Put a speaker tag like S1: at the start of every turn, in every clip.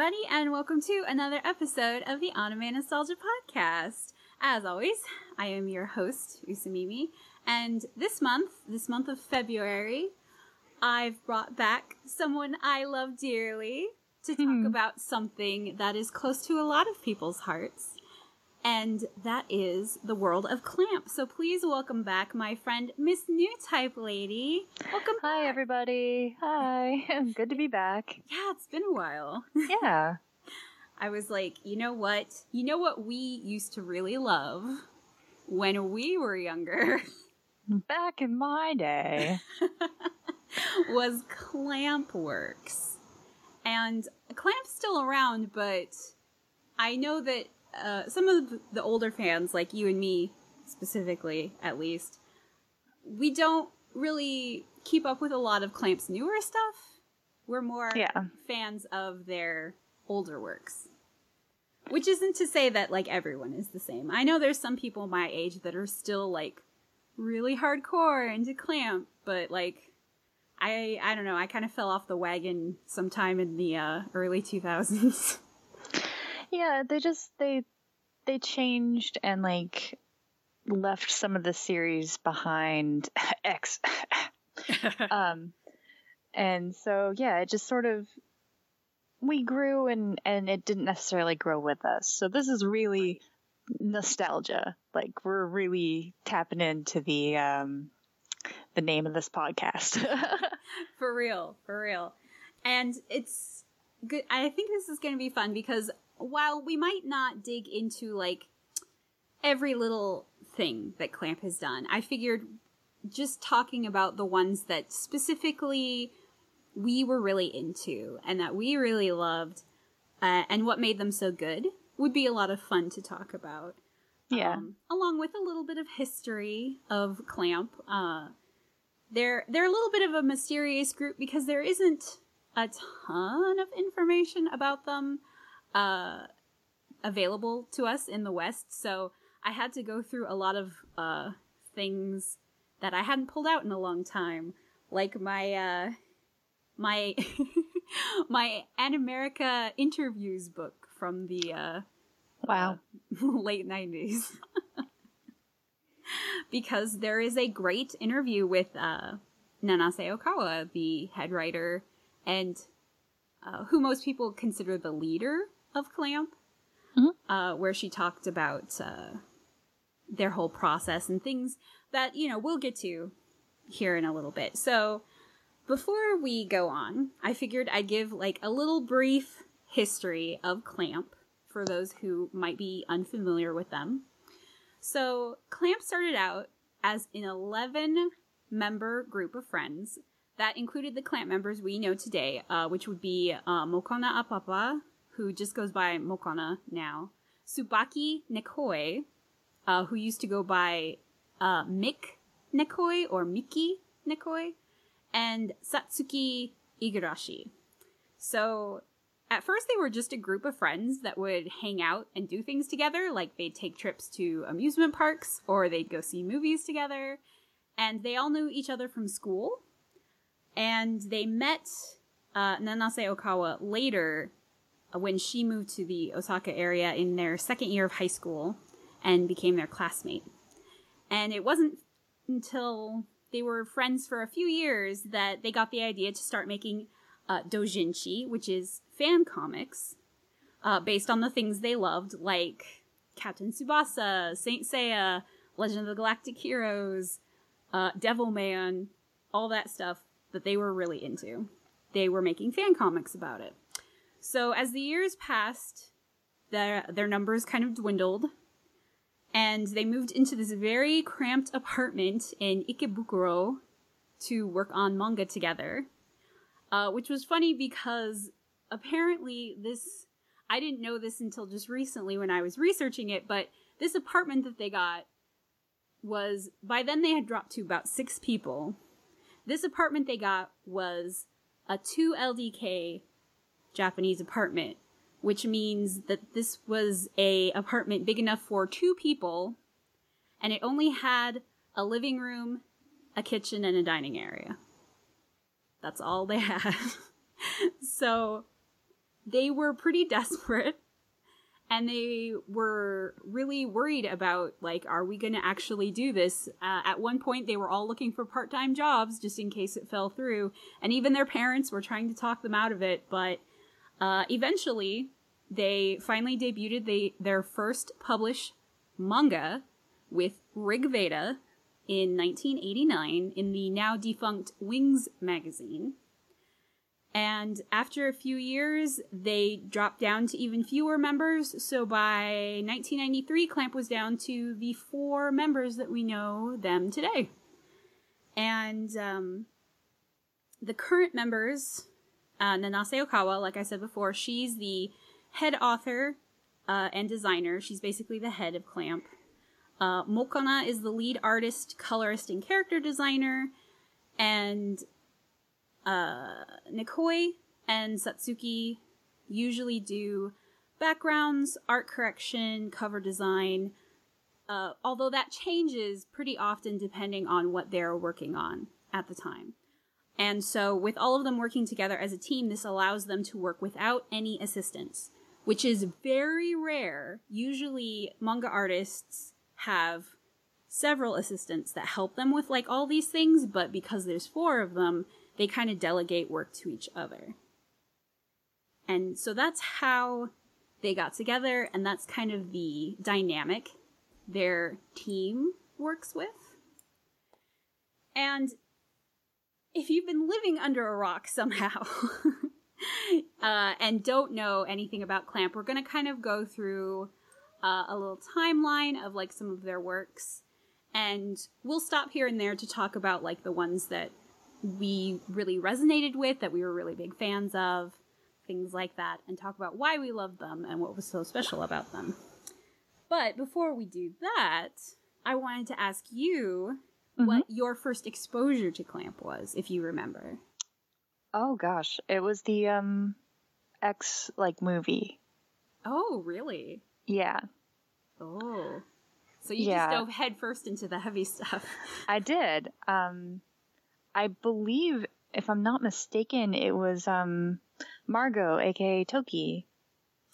S1: everybody, and welcome to another episode of the Anime Nostalgia Podcast. As always, I am your host, Usamimi, and this month, this month of February, I've brought back someone I love dearly to talk
S2: Hmm.
S1: about something that is close to a lot of people's hearts, and that is the world of Clamp. So please welcome back my friend, Miss New Type Lady. Welcome
S2: Hi,
S1: back.
S2: everybody. Hi. Good to be back.
S1: Yeah, it's been a while.
S2: Yeah.
S1: I was like, you know what? You know what we used to really love when we were younger
S2: Back in my day.
S1: was Clamp Works. And Clamp's still around, but I know that uh, some of the older fans, like you and me specifically, at least, we don't really keep up with a lot of Clamp's newer stuff. We're more
S2: Yeah.
S1: fans of their older works. Which isn't to say that like everyone is the same. I know there's some people my age that are still like really hardcore into clamp, but like I I don't know, I kind of fell off the wagon sometime in the uh, early 2000s.
S2: Yeah, they just they they changed and like left some of the series behind X. um and so yeah, it just sort of we grew and and it didn't necessarily grow with us. So this is really nostalgia. Like we're really tapping into the um the name of this podcast.
S1: for real, for real. And it's good. I think this is going to be fun because while we might not dig into like every little thing that Clamp has done, I figured just talking about the ones that specifically we were really into and that we really loved uh, and what made them so good would be a lot of fun to talk about.
S2: yeah.
S1: Um, along with a little bit of history of Clamp. Uh, they're they're a little bit of a mysterious group because there isn't a ton of information about them uh, available to us in the West. So I had to go through a lot of uh, things that I hadn't pulled out in a long time, like my uh, my my Animerica interviews book from the uh,
S2: wow.
S1: late 90s. because there is a great interview with uh, Nanase Ohkawa, the head writer, and uh, who most people consider the leader of Clamp,
S2: Mhm.
S1: uh, where she talked about uh, their whole process and things that, you know, we'll get to here in a little bit. So before we go on, I figured I'd give like a little brief history of Clamp for those who might be unfamiliar with them. So, Clamp started out as an 11 member group of friends that included the Clamp members we know today, uh, which would be uh, Mokona Apapa, who just goes by Mokona now, Tsubaki Nekoi, uh, who used to go by uh, Mick Nekoi or Miki Nikoi, and Satsuki Igarashi. So, at first, they were just a group of friends that would hang out and do things together, like they'd take trips to amusement parks or they'd go see movies together. And they all knew each other from school. And they met uh, Nanase Ohkawa later when she moved to the Osaka area in their second year of high school and became their classmate. And it wasn't until they were friends for a few years that they got the idea to start making uh, dojinshi, which is fan comics, uh, based on the things they loved, like Captain Tsubasa, Saint Seiya, Legend of the Galactic Heroes, uh, Devilman, all that stuff that they were really into. They were making fan comics about it. So as the years passed, their their numbers kind of dwindled, and they moved into this very cramped apartment in Ikebukuro to work on manga together. Uh, which was funny because apparently this I didn't know this until just recently when I was researching it, but this apartment that they got was by then they had dropped to about six people. This apartment they got was a two LDK Japanese apartment, which means that this was a apartment big enough for two people, and it only had a living room, a kitchen, and a dining area. That's all they had. so they were pretty desperate and they were really worried about like are we going to actually do this uh, at one point they were all looking for part-time jobs just in case it fell through and even their parents were trying to talk them out of it but uh, eventually they finally debuted they, their first published manga with RG Veda in 1989 in the now defunct wings magazine and after a few years, they dropped down to even fewer members. So by 1993, Clamp was down to the four members that we know them today. And um, the current members, uh, Nanase Ohkawa, like I said before, she's the head author uh, and designer. She's basically the head of Clamp. Uh, Mokona is the lead artist, colorist, and character designer. And uh, Nekoi and Satsuki usually do backgrounds, art correction, cover design, uh, although that changes pretty often depending on what they're working on at the time. And so, with all of them working together as a team, this allows them to work without any assistance, which is very rare. Usually, manga artists have several assistants that help them with like all these things, but because there's four of them, they kind of delegate work to each other. And so that's how they got together, and that's kind of the dynamic their team works with. And if you've been living under a rock somehow uh, and don't know anything about Clamp, we're going to kind of go through uh, a little timeline of like some of their works. And we'll stop here and there to talk about like the ones that we really resonated with, that we were really big fans of, things like that, and talk about why we loved them and what was so special about them. But before we do that, I wanted to ask you mm-hmm. what your first exposure to Clamp was, if you remember.
S2: Oh gosh, it was the um X like movie.
S1: Oh, really?
S2: Yeah.
S1: Oh. So you yeah. just dove headfirst into the heavy stuff.
S2: I did. Um I believe, if I'm not mistaken, it was um, Margot, aka Toki.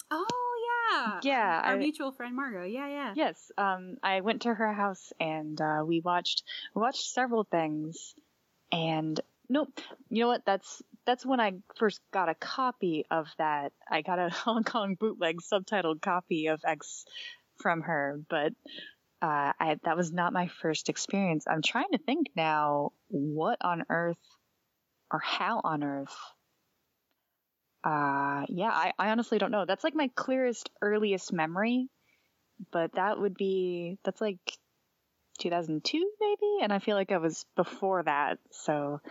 S1: Oh yeah,
S2: yeah.
S1: Our I, mutual friend Margot. Yeah, yeah.
S2: Yes. Um, I went to her house and uh, we watched watched several things, and nope. You know what? That's that's when I first got a copy of that. I got a Hong Kong bootleg subtitled copy of X from her, but uh, I, that was not my first experience. I'm trying to think now what on earth or how on earth. Uh, yeah, I, I honestly don't know. That's like my clearest, earliest memory, but that would be, that's like 2002 maybe? And I feel like I was before that. So,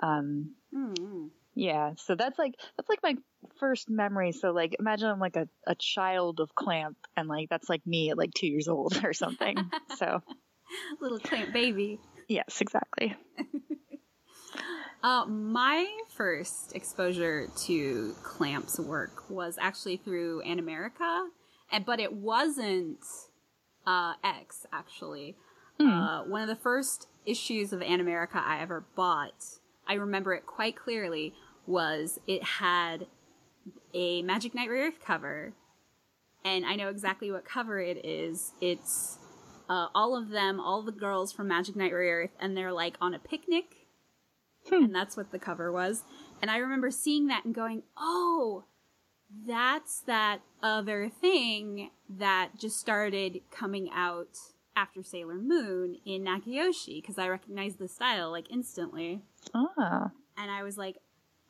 S2: um, mm-hmm. Yeah, so that's like that's like my first memory. So like imagine I'm like a, a child of clamp and like that's like me at like two years old or something. so
S1: little clamp baby.
S2: Yes, exactly.
S1: uh, my first exposure to Clamp's work was actually through Animerica, and but it wasn't uh, X actually. Hmm. Uh, one of the first issues of Animerica I ever bought I remember it quite clearly, was it had a Magic Knight Rayearth cover, and I know exactly what cover it is. It's uh, all of them, all the girls from Magic Knight Rayearth, and they're like on a picnic, hmm. and that's what the cover was. And I remember seeing that and going, "Oh, that's that other thing that just started coming out." after Sailor Moon in Nakayoshi because I recognized the style like instantly.
S2: Ah.
S1: And I was like,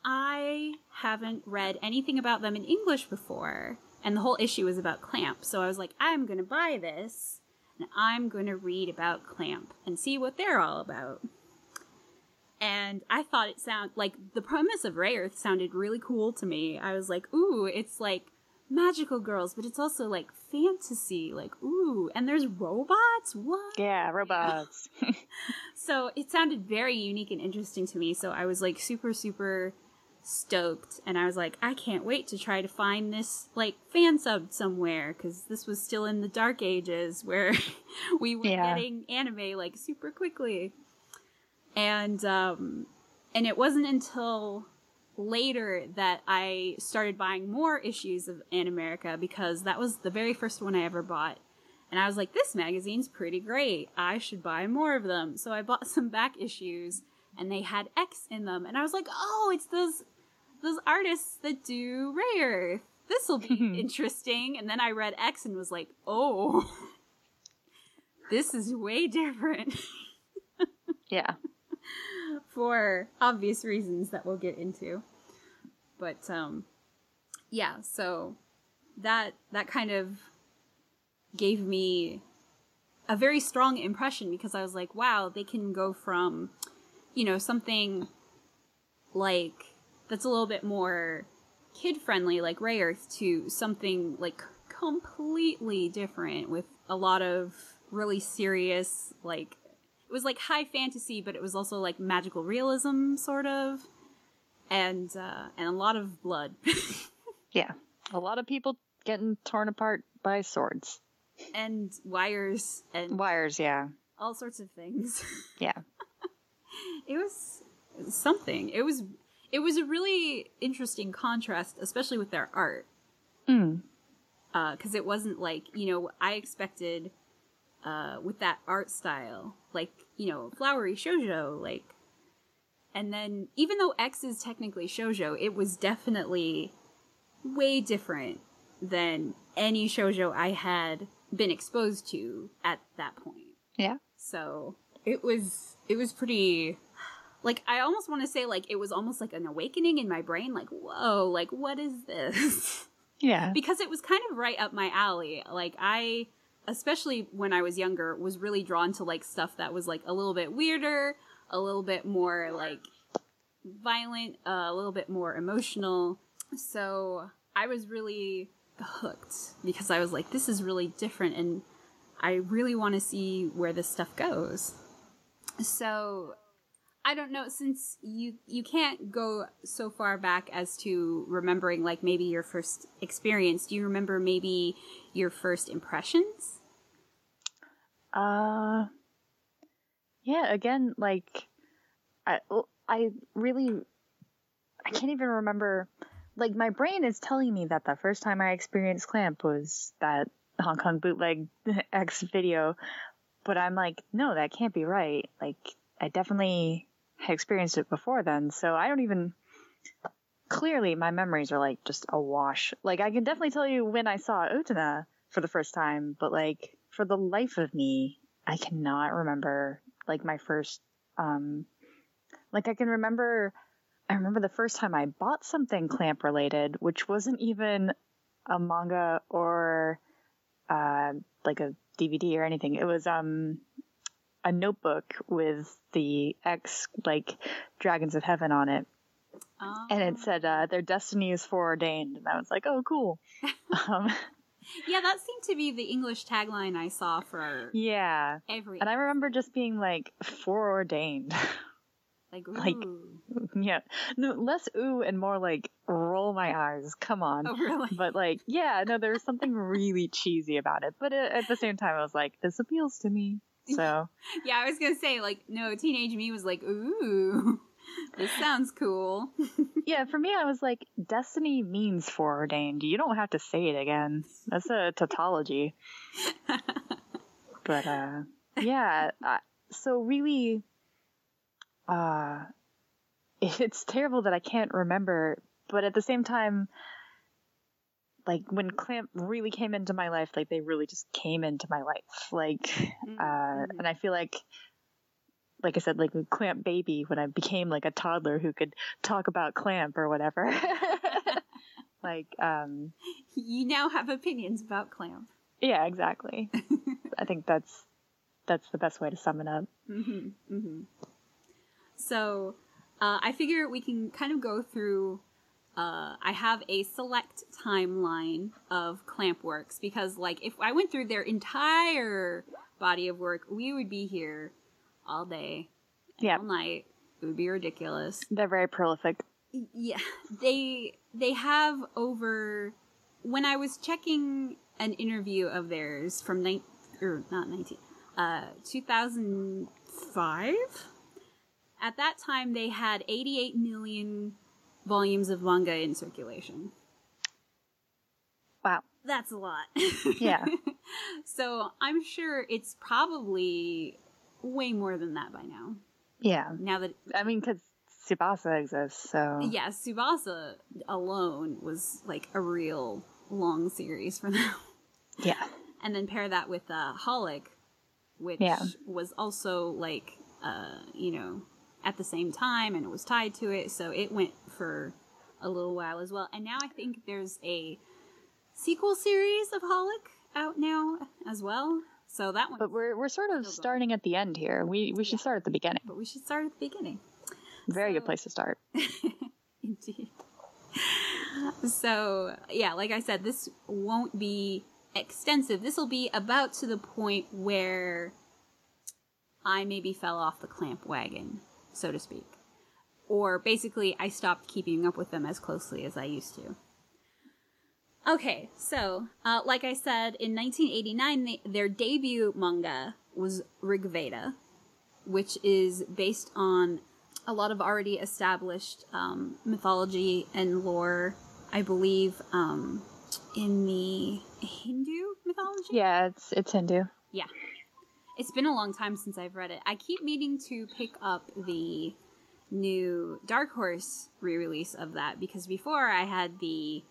S1: I haven't read anything about them in English before. And the whole issue was about Clamp. So I was like, I'm going to buy this and I'm going to read about Clamp and see what they're all about. And I thought it sounded like the premise of Rayearth sounded really cool to me. I was like, ooh, it's like magical girls, but it's also like fantasy. Like, ooh, and there's robots? What?
S2: Yeah, robots.
S1: so it sounded very unique and interesting to me. So I was like super, super stoked. And I was like, I can't wait to try to find this like fan sub somewhere because this was still in the dark ages where we were yeah. getting anime like super quickly. And, um, and it wasn't until later that I started buying more issues of Animerica because that was the very first one I ever bought. And I was like, this magazine's pretty great. I should buy more of them. So I bought some back issues and they had X in them. And I was like, oh, it's those those artists that do Rayearth. This will be interesting. And then I read X and was like, oh, this is way different.
S2: yeah.
S1: For obvious reasons that we'll get into. But um yeah, so that that kind of gave me a very strong impression because I was like, wow, they can go from, you know, something like that's a little bit more kid friendly, like Rayearth, to something like completely different with a lot of really serious, like, was like high fantasy, but it was also like magical realism, sort of, and, uh, and a lot of blood.
S2: yeah. A lot of people getting torn apart by swords
S1: and wires and
S2: wires, yeah,
S1: all sorts of things.
S2: Yeah,
S1: it was something. It was it was a really interesting contrast, especially with their art.
S2: Mm.
S1: Because uh, it wasn't like you know I expected uh, with that art style, like you know flowery shojo, like, and then even though X is technically shojo, it was definitely way different than any shojo I had been exposed to at that point.
S2: Yeah.
S1: So it was it was pretty like I almost want to say like it was almost like an awakening in my brain like whoa like what is this?
S2: Yeah.
S1: because it was kind of right up my alley. Like I especially when I was younger was really drawn to like stuff that was like a little bit weirder, a little bit more like violent, uh, a little bit more emotional. So I was really hooked because I was like, this is really different and I really want to see where this stuff goes. So I don't know since you you can't go so far back as to remembering like maybe your first experience. Do you remember maybe your first impressions?
S2: Uh yeah, again like I I really I can't even remember like my brain is telling me that the first time I experienced clamp was that Hong Kong bootleg X video, but I'm like, no, that can't be right. Like I definitely had experienced it before then, so I don't even. Clearly, my memories are like just a wash. Like I can definitely tell you when I saw Utena for the first time, but like for the life of me, I cannot remember like my first. um Like I can remember I remember the first time I bought something clamp related, which wasn't even a manga or uh, like a DVD or anything. It was um a notebook with the X like Dragons of Heaven on it. Oh. And it said uh, their destiny is foreordained, and I was like, "Oh, cool." um,
S1: yeah, that seemed to be the English tagline I saw for
S2: yeah
S1: every.
S2: And I remember just being like foreordained.
S1: Like, like
S2: yeah, no, less ooh and more like roll my eyes. Come on.
S1: Oh, really?
S2: But like, yeah, no, there was something really cheesy about it. But at the same time, I was like, this appeals to me. So
S1: yeah, I was gonna say like, no, teenage me was like, ooh. This sounds cool.
S2: yeah, for me, I was like, destiny means foreordained. You don't have to say it again. That's a tautology. but uh, yeah, uh, so really, uh, it's terrible that I can't remember, but at the same time, like when Clamp really came into my life, like they really just came into my life. Like, mm-hmm. uh, and I feel like, like I said, like with Clamp Baby, when I became like a toddler who could talk about Clamp or whatever. like, um,
S1: you now have opinions about Clamp.
S2: Yeah, exactly. I think that's that's the best way to sum it up.
S1: Mm-hmm, mm-hmm. So uh, I figure we can kind of go through. Uh, I have a select timeline of Clamp works because, like, if I went through their entire body of work, we would be here all day,
S2: yeah,
S1: all night. It would be ridiculous.
S2: They're very prolific.
S1: Yeah, they they have over. When I was checking an interview of theirs from nine or not nineteen, uh, two thousand five at that time they had 88 million volumes of manga in circulation.
S2: Wow.
S1: That's a lot.
S2: Yeah.
S1: so I'm sure it's probably way more than that by now.
S2: Yeah.
S1: Now that
S2: I mean, because Tsubasa exists, so.
S1: yeah, Tsubasa alone was like a real long series for them.
S2: Yeah.
S1: and then pair that with uh, Holic, which
S2: Yeah.
S1: was also like uh, you know at the same time, and it was tied to it, so it went for a little while as well. And now I think there's a sequel series of Holic out now as well. So that one,
S2: But we're, we're sort of
S1: going.
S2: starting at the end here. We, we should start at the beginning.
S1: but we should start at the beginning.
S2: Very
S1: So-
S2: good place to start.
S1: Indeed. So, yeah, like I said, this won't be extensive. This will be about to the point where I maybe fell off the clamp wagon, so to speak. Or basically, I stopped keeping up with them as closely as I used to. Okay, so, uh, like I said, in 1989, they, their debut manga was RG Veda, which is based on a lot of already established um, mythology and lore, I believe, um, in the Hindu mythology.
S2: Yeah, it's it's Hindu.
S1: Yeah. It's been a long time since I've read it. I keep meaning to pick up the new Dark Horse re release of that because before I had the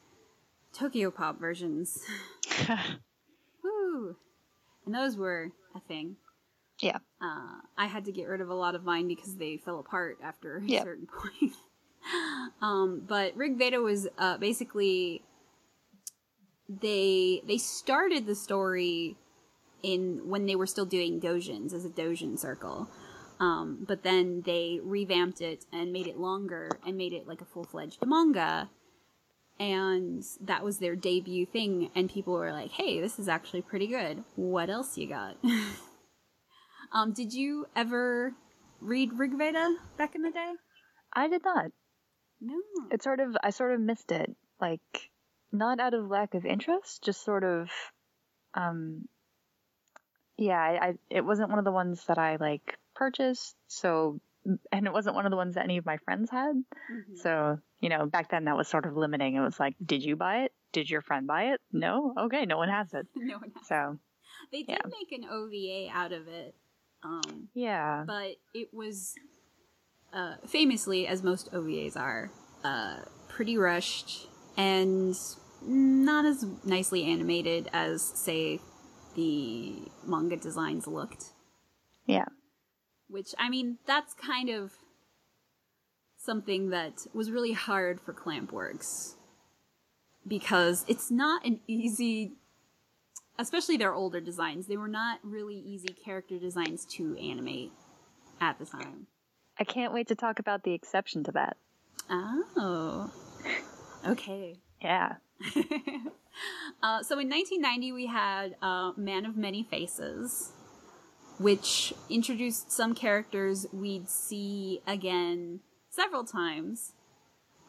S1: Tokyo Pop versions. Woo! And those were a thing.
S2: yeah.
S1: Uh, I had to get rid of a lot of mine because they fell apart after a
S2: Yep.
S1: certain point. um, but RG Veda was uh, basically they they started the story in when they were still doing dojins as a dojin circle. Um, but then they revamped it and made it longer and made it like a full fledged manga. And that was their debut thing. And people were like, hey, this is actually pretty good. What else you got? um, did you ever read RG Veda back in the day?
S2: I did not.
S1: No.
S2: It sort of I sort of missed it. Like not out of lack of interest, just sort of um yeah, I, it wasn't one of the ones that I like purchased, so and it wasn't one of the ones that any of my friends had.
S1: Mhm.
S2: So, you know, back then that was sort of limiting. It was like, did you buy it? Did your friend buy it? No? Okay, no one has it.
S1: no one has.
S2: So,
S1: They did
S2: yeah.
S1: make an OVA out of it. Um,
S2: yeah.
S1: but it was uh, famously, as most OVAs are, uh, pretty rushed and not as nicely animated as, say, the manga designs looked.
S2: Yeah.
S1: Which, I mean, that's kind of something that was really hard for Clampworks because it's not an easy especially their older designs they were not really easy character designs to animate at the time
S2: I can't wait to talk about the exception to that.
S1: oh okay
S2: Yeah.
S1: uh, so in 1990 we had uh, man of many faces which introduced some characters we'd see again several times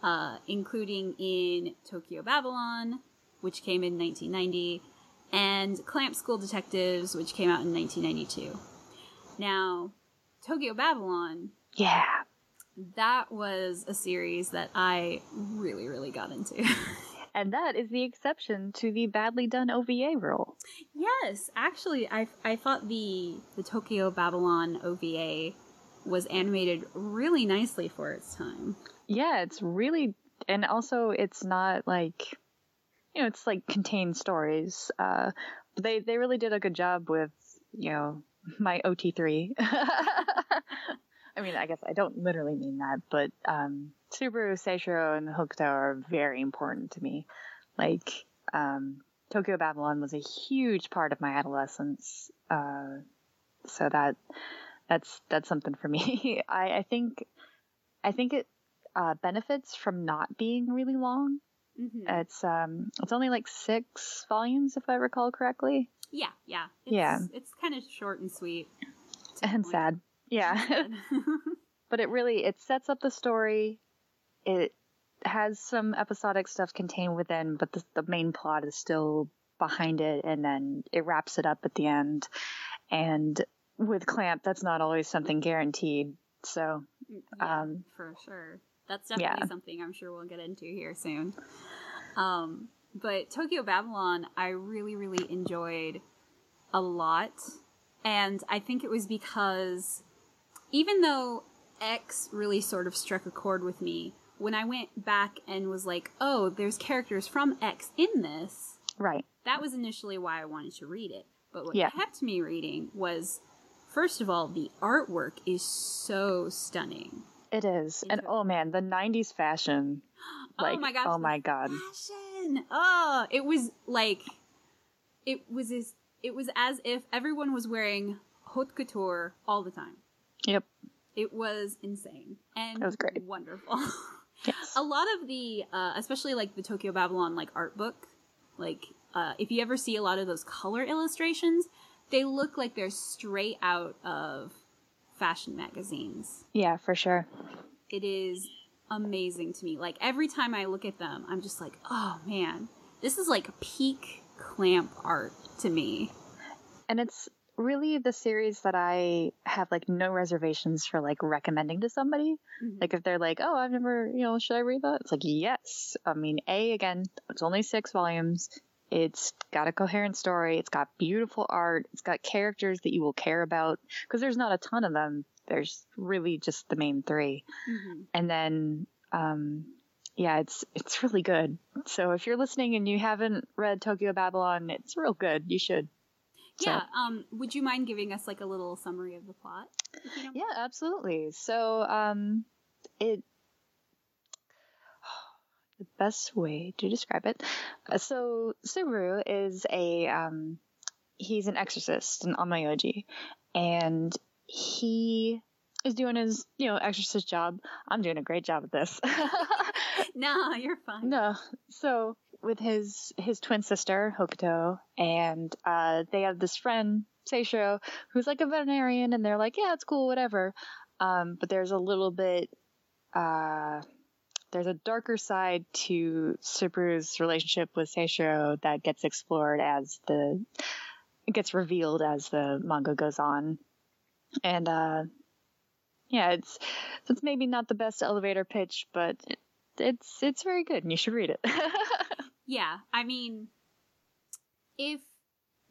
S1: uh, including in tokyo babylon which came in 1990 and clamp school detectives which came out in 1992 now tokyo babylon
S2: Yeah.
S1: that was a series that i really really got into
S2: And that is the exception to the badly done OVA rule.
S1: Yes, actually, I I thought the the Tokyo Babylon OVA was animated really nicely for its time.
S2: Yeah, it's really, and also it's not like, you know, it's like contained stories. Uh, they they really did a good job with, you know, my OT three. I mean, I guess I don't literally mean that, but um, Subaru, Seishiro, and Hokuto are very important to me. Like, um, Tokyo Babylon was a huge part of my adolescence, uh, so that that's that's something for me. I, I think I think it uh, benefits from not being really long.
S1: Mm-hmm.
S2: It's um it's only like six volumes if I recall correctly,
S1: yeah, yeah, it's,
S2: Yeah.
S1: It's kind of short and sweet
S2: and sad. Yeah, but it really it sets up the story. It has some episodic stuff contained within, but the, the main plot is still behind it, and then it wraps it up at the end. And with Clamp, that's not always something guaranteed. So
S1: Yeah,
S2: Um,
S1: for sure. That's definitely yeah. something I'm sure we'll get into here soon. Um, but Tokyo Babylon, I really, really enjoyed a lot. And I think it was because even though X really sort of struck a chord with me, when I went back and was like, oh, there's characters from X in this.
S2: Right.
S1: That was initially why I wanted to read it. But what yeah. kept me reading was, first of all, the artwork is so stunning.
S2: It is. And oh man, the 90s fashion. Oh like, oh my gosh. Oh my god.
S1: Fashion. Oh, it was like, it was as, it was as if everyone was wearing haute couture all the time.
S2: Yep.
S1: It was insane and
S2: it was great.
S1: wonderful. Yes. A lot of the, uh, especially like the Tokyo Babylon like art book, like uh, if you ever see a lot of those color illustrations, they look like they're straight out of fashion magazines.
S2: Yeah, for sure.
S1: It is amazing to me. Like every time I look at them, I'm just like, oh man, this is like peak clamp art to me.
S2: And it's really the series that I have like no reservations for like recommending to somebody. Mm-hmm. Like if they're like, "Oh, I've never, you know, should I read that?" It's like, "Yes." I mean, A again, it's only 6 volumes. It's got a coherent story, it's got beautiful art, it's got characters that you will care about because there's not a ton of them. There's really just the main 3. Mm-hmm. And then um yeah, it's it's really good. So if you're listening and you haven't read Tokyo Babylon, it's real good. You should.
S1: Yeah. Um, would you mind giving us like a little summary of the plot?
S2: Yeah, absolutely. So, um, it the best way to describe it. Uh, so Subaru is a um, he's an exorcist, an onmyoji, and he is doing his you know exorcist job. I'm doing a great job at this.
S1: no, you're fine.
S2: No, so with his his twin sister Hokuto, and uh, they have this friend Seishiro who's like a veterinarian, and they're like, yeah, it's cool, whatever. Um, but there's a little bit. Uh, there's a darker side to Subaru's relationship with Seishiro that gets explored as the gets revealed as the manga goes on. And uh, yeah, it's it's maybe not the best elevator pitch, but it, it's it's very good and you should read it.
S1: Yeah, I mean, if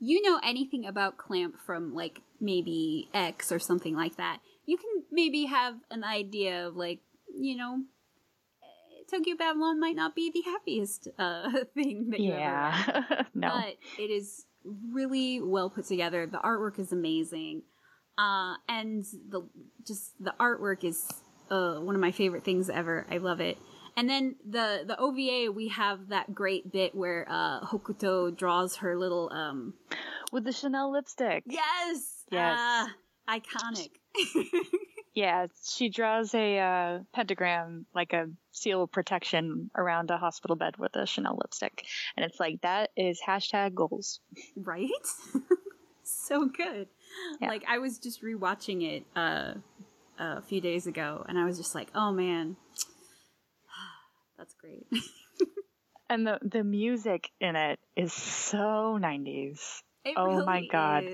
S1: you know anything about Clamp from like maybe X or something like that, you can maybe have an idea of like, you know, Tokyo Babylon might not be the happiest uh, thing that you yeah. ever read. no. But it is really well put together. The artwork is amazing. Uh, and the just the artwork is uh, one of my favorite things ever. I love it. And then the the OVA, we have that great bit where uh, Hokuto draws her little um
S2: with the Chanel lipstick.
S1: Yes, yes, uh, iconic.
S2: yeah, she draws a uh, pentagram like a seal of protection around a hospital bed with a Chanel lipstick, and it's like that is hashtag goals.
S1: Right. so good. Yeah. Like I was just rewatching it uh, a few days ago, and I was just like, oh man that's great.
S2: and the the music in it is so 90s. It oh really my god.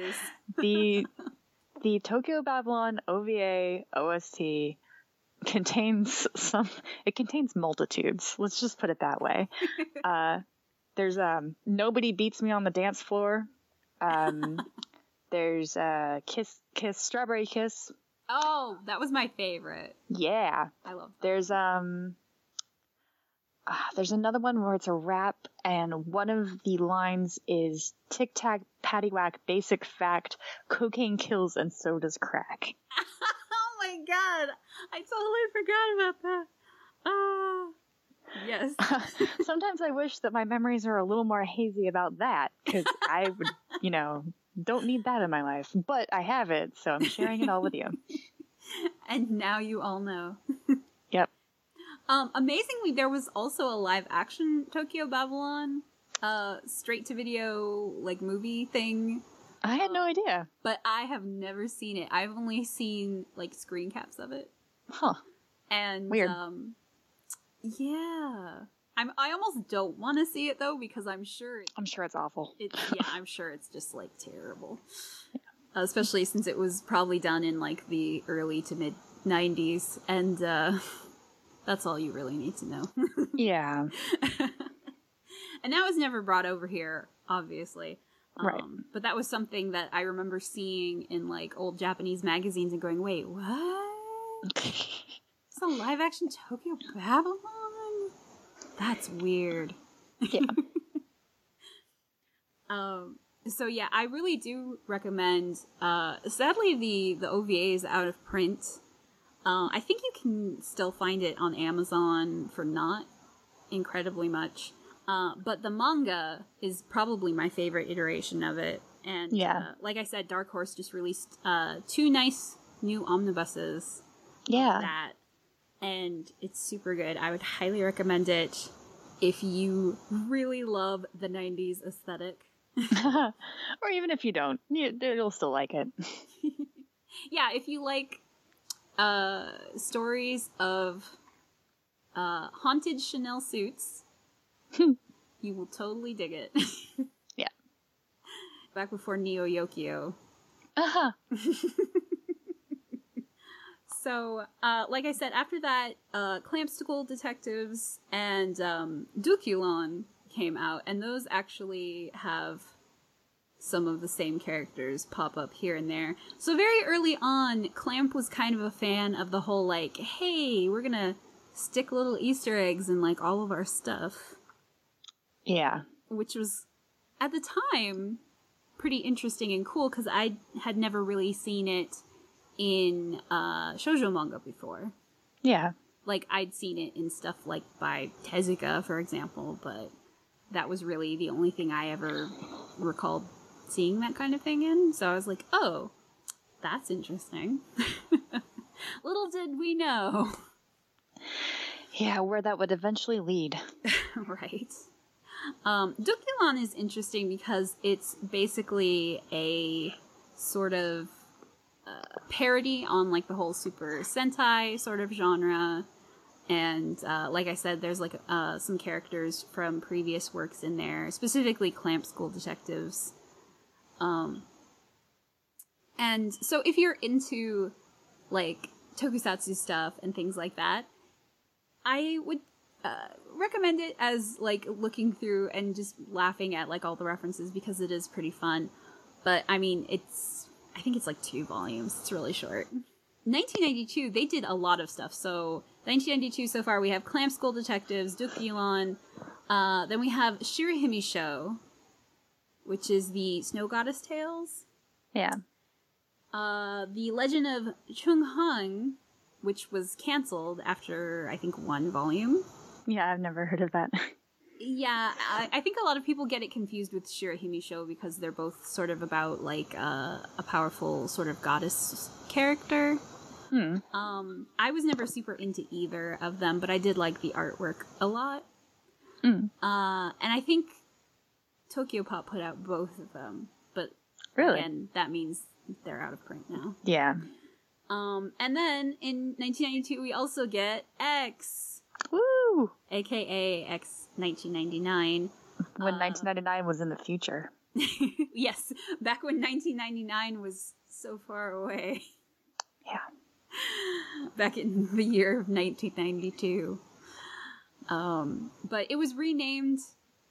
S2: The the Tokyo Babylon OVA OST contains some it contains multitudes. Let's just put it that way. uh there's um nobody beats me on the dance floor. Um there's uh kiss kiss strawberry kiss.
S1: Oh, that was my favorite.
S2: Yeah.
S1: I love that.
S2: There's um uh, there's another one where it's a rap, and one of the lines is "Tic Tac, Paddywhack, Basic Fact: Cocaine kills, and so does crack."
S1: oh my god, I totally forgot about that. Oh, yes.
S2: sometimes I wish that my memories are a little more hazy about that because I would, you know, don't need that in my life. But I have it, so I'm sharing it all with you.
S1: and now you all know.
S2: yep.
S1: Um, amazingly, there was also a live action Tokyo Babylon, uh, straight to video like movie thing.
S2: I had no idea,
S1: but I have never seen it. I've only seen like screen caps of it.
S2: Huh.
S1: And
S2: weird.
S1: Um, yeah. I'm, I almost don't want to see it though because I'm sure it,
S2: I'm sure it's awful.
S1: It's yeah, I'm sure it's just like terrible. Yeah. Uh, especially since it was probably done in like the early to mid 90s and uh That's all you really need to know.
S2: Yeah.
S1: and that was never brought over here, obviously.
S2: Right.
S1: Um, but that was something that I remember seeing in like old Japanese magazines and going, "Wait, what? It's a live action Tokyo Babylon? That's weird."
S2: Yeah.
S1: Um, so yeah, I really do recommend. Uh, sadly, the the OVA is out of print. Uh, I think you can still find it on Amazon for not incredibly much. Uh, but the manga is probably my favorite iteration of it. And
S2: Yeah.
S1: uh, like I said, Dark Horse just released uh, two nice new omnibuses
S2: Yeah.
S1: that, and it's super good. I would highly recommend it if you really love the '90s aesthetic.
S2: or even if you don't, you, you'll still like it.
S1: yeah, if you like uh, stories of uh, haunted Chanel suits, you will totally dig it.
S2: Yeah.
S1: Back before Neo Yokio.
S2: Uh-huh.
S1: So, uh, like I said, after that, uh, Clamp School Detectives and um, Dukalyon came out, and those actually have some of the same characters pop up here and there. So, very early on, Clamp was kind of a fan of the whole, like, hey, we're gonna stick little Easter eggs in, like, all of our stuff,
S2: Yeah.
S1: which was, at the time, pretty interesting and cool because I had never really seen it in uh, shoujo manga before.
S2: Yeah.
S1: Like I'd seen it in stuff like by Tezuka, for example, but that was really the only thing I ever recalled seeing that kind of thing in. So I was like, oh, that's interesting. Little did we know.
S2: Yeah, where that would eventually lead.
S1: right. Um, Dukalyon is interesting because it's basically a sort of uh, parody on like the whole Super Sentai sort of genre. And uh, like I said, there's like uh, some characters from previous works in there, specifically Clamp School Detectives. Um, and so if you're into like tokusatsu stuff and things like that, I would uh, recommend it as like looking through and just laughing at like all the references because it is pretty fun. But I mean, it's I think it's like two volumes. It's really short. 1992, they did a lot of stuff. So 1992 so far, we have Clamp School Detectives, Dukalyon. Uh, then we have Shirahime-Syo, which is the Snow Goddess Tales.
S2: Yeah.
S1: Uh, the Legend of Chun Hyang, which was canceled after I think one volume.
S2: Yeah, I've never heard of that.
S1: Yeah, I, I think a lot of people get it confused with Shirahime-Syo because they're both sort of about like uh, a powerful sort of goddess character.
S2: Hmm.
S1: Um, I was never super into either of them, but I did like the artwork a lot.
S2: Mm.
S1: Uh, and I think Tokyo Pop put out both of them, but
S2: Really?
S1: again, that means they're out of print now.
S2: Yeah.
S1: Um, and then in 1992, we also get X,
S2: Woo!
S1: aka X 1999.
S2: When
S1: Uh,
S2: 1999 was in the future.
S1: yes, back when 1999 was so far away.
S2: Yeah.
S1: Back in the year of 1992. Um, but it was renamed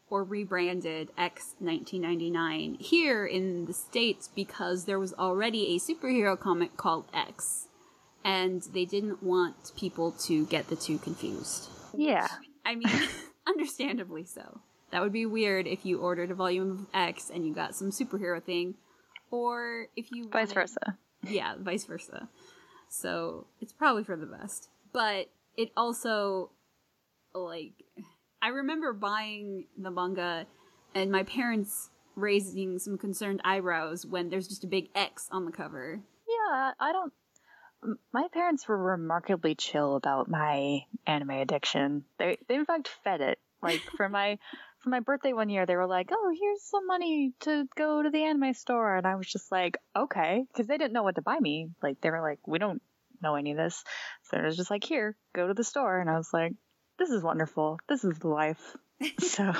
S1: or rebranded X 1999 here in the States because there was already a superhero comic called X. And they didn't want people to get the two confused.
S2: Yeah.
S1: I mean, understandably so. That would be weird if you ordered a volume of X and you got some superhero thing, or if you
S2: Vice
S1: wanted-
S2: versa.
S1: Yeah, vice versa. So it's probably for the best. But it also, like, I remember buying the manga and my parents raising some concerned eyebrows when there's just a big X on the cover.
S2: Yeah, I don't. My parents were remarkably chill about my anime addiction. They, they in fact fed it. Like for my, for my birthday one year, they were like, "Oh, here's some money to go to the anime store," and I was just like, "Okay," because they didn't know what to buy me. Like they were like, "We don't know any of this," so it was just like, "Here, go to the store," and I was like, "This is wonderful. This is the life." So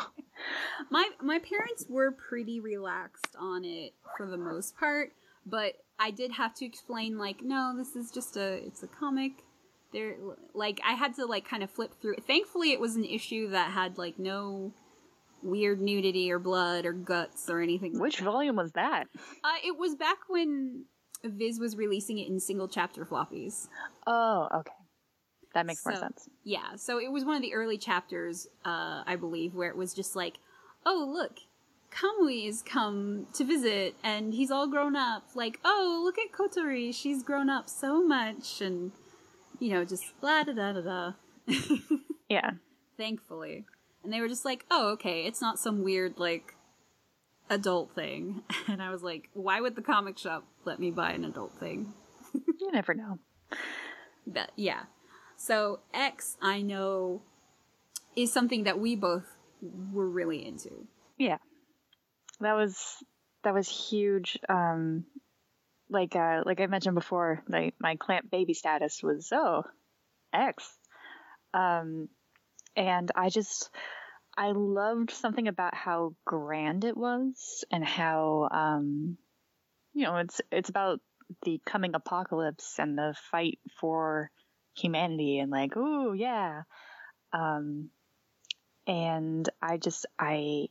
S1: My my parents were pretty relaxed on it for the most part, but I did have to explain like, no, this is just a it's a comic. there like I had to like kind of flip through. Thankfully, it was an issue that had like no weird nudity or blood or guts or anything.
S2: Which
S1: that.
S2: volume was that?
S1: Uh, it was back when Viz was releasing it in single chapter floppies.
S2: Oh, okay. That makes more sense.
S1: Yeah, so it was one of the early chapters, uh, I believe, where it was just like, oh, look, Kamui's come to visit, and he's all grown up. Like, oh, look at Kotori, she's grown up so much, and, you know, just blah da da da da.
S2: Yeah.
S1: Thankfully. And they were just like, oh, okay, it's not some weird, like, adult thing. And I was like, why would the comic shop let me buy an adult thing?
S2: You never know.
S1: But yeah. So X, I know, is something that we both were really into.
S2: Yeah. That was that was huge. Um like uh like I mentioned before, like my clamp baby status was oh X. Um and I just I loved something about how grand it was and how um you know it's it's about the coming apocalypse and the fight for humanity and like oh yeah um and I just I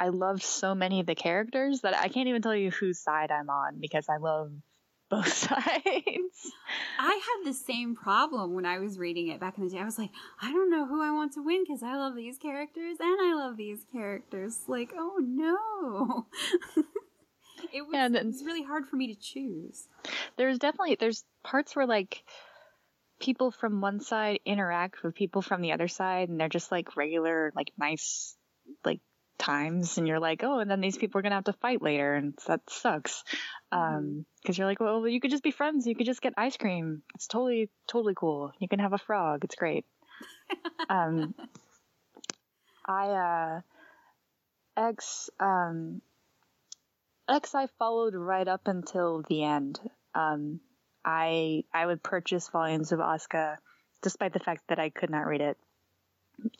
S2: I loved so many of the characters that I can't even tell you whose side I'm on because I love both sides.
S1: I had the same problem when I was reading it back in the day. I was like, I don't know who I want to win because I love these characters and I love these characters. Like, oh no. it, was,
S2: And-
S1: it was really hard for me to choose.
S2: there's definitely there's parts where like people from one side interact with people from the other side and they're just like regular like nice like times and you're like oh and then these people are gonna have to fight later and that sucks. Um because you're like well you could just be friends. You could just get ice cream. It's totally totally cool. You can have a frog. It's great. Um i uh x um x i followed right up until the end. Um i i would purchase volumes of Asuka despite the fact that i could not read it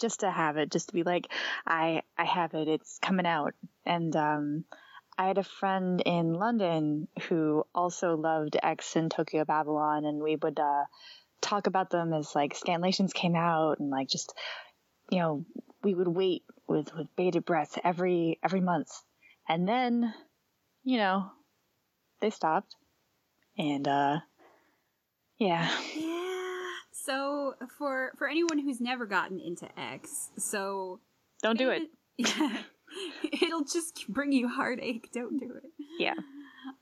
S2: just to have it just to be like i i have it it's coming out. And um I had a friend in London who also loved X and Tokyo Babylon, and we would uh, talk about them as like scanlations came out, and like just you know we would wait with with bated breath every every month, and then you know they stopped, and uh yeah,
S1: Yeah. So for for anyone who's never gotten into X, so
S2: don't do it.
S1: Yeah. It'll just bring you heartache. Don't do it.
S2: Yeah,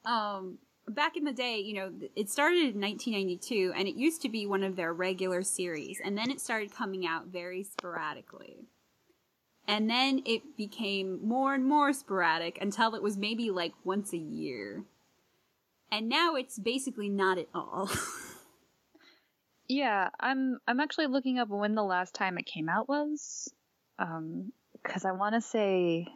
S1: Um, back in the day, you know, it started in 1992, and it used to be one of their regular series, and then it started coming out very sporadically. And then it became more and more sporadic until it was maybe like once a year. And now it's basically not at all.
S2: yeah. I'm I'm actually looking up when the last time it came out was, um, because I want to say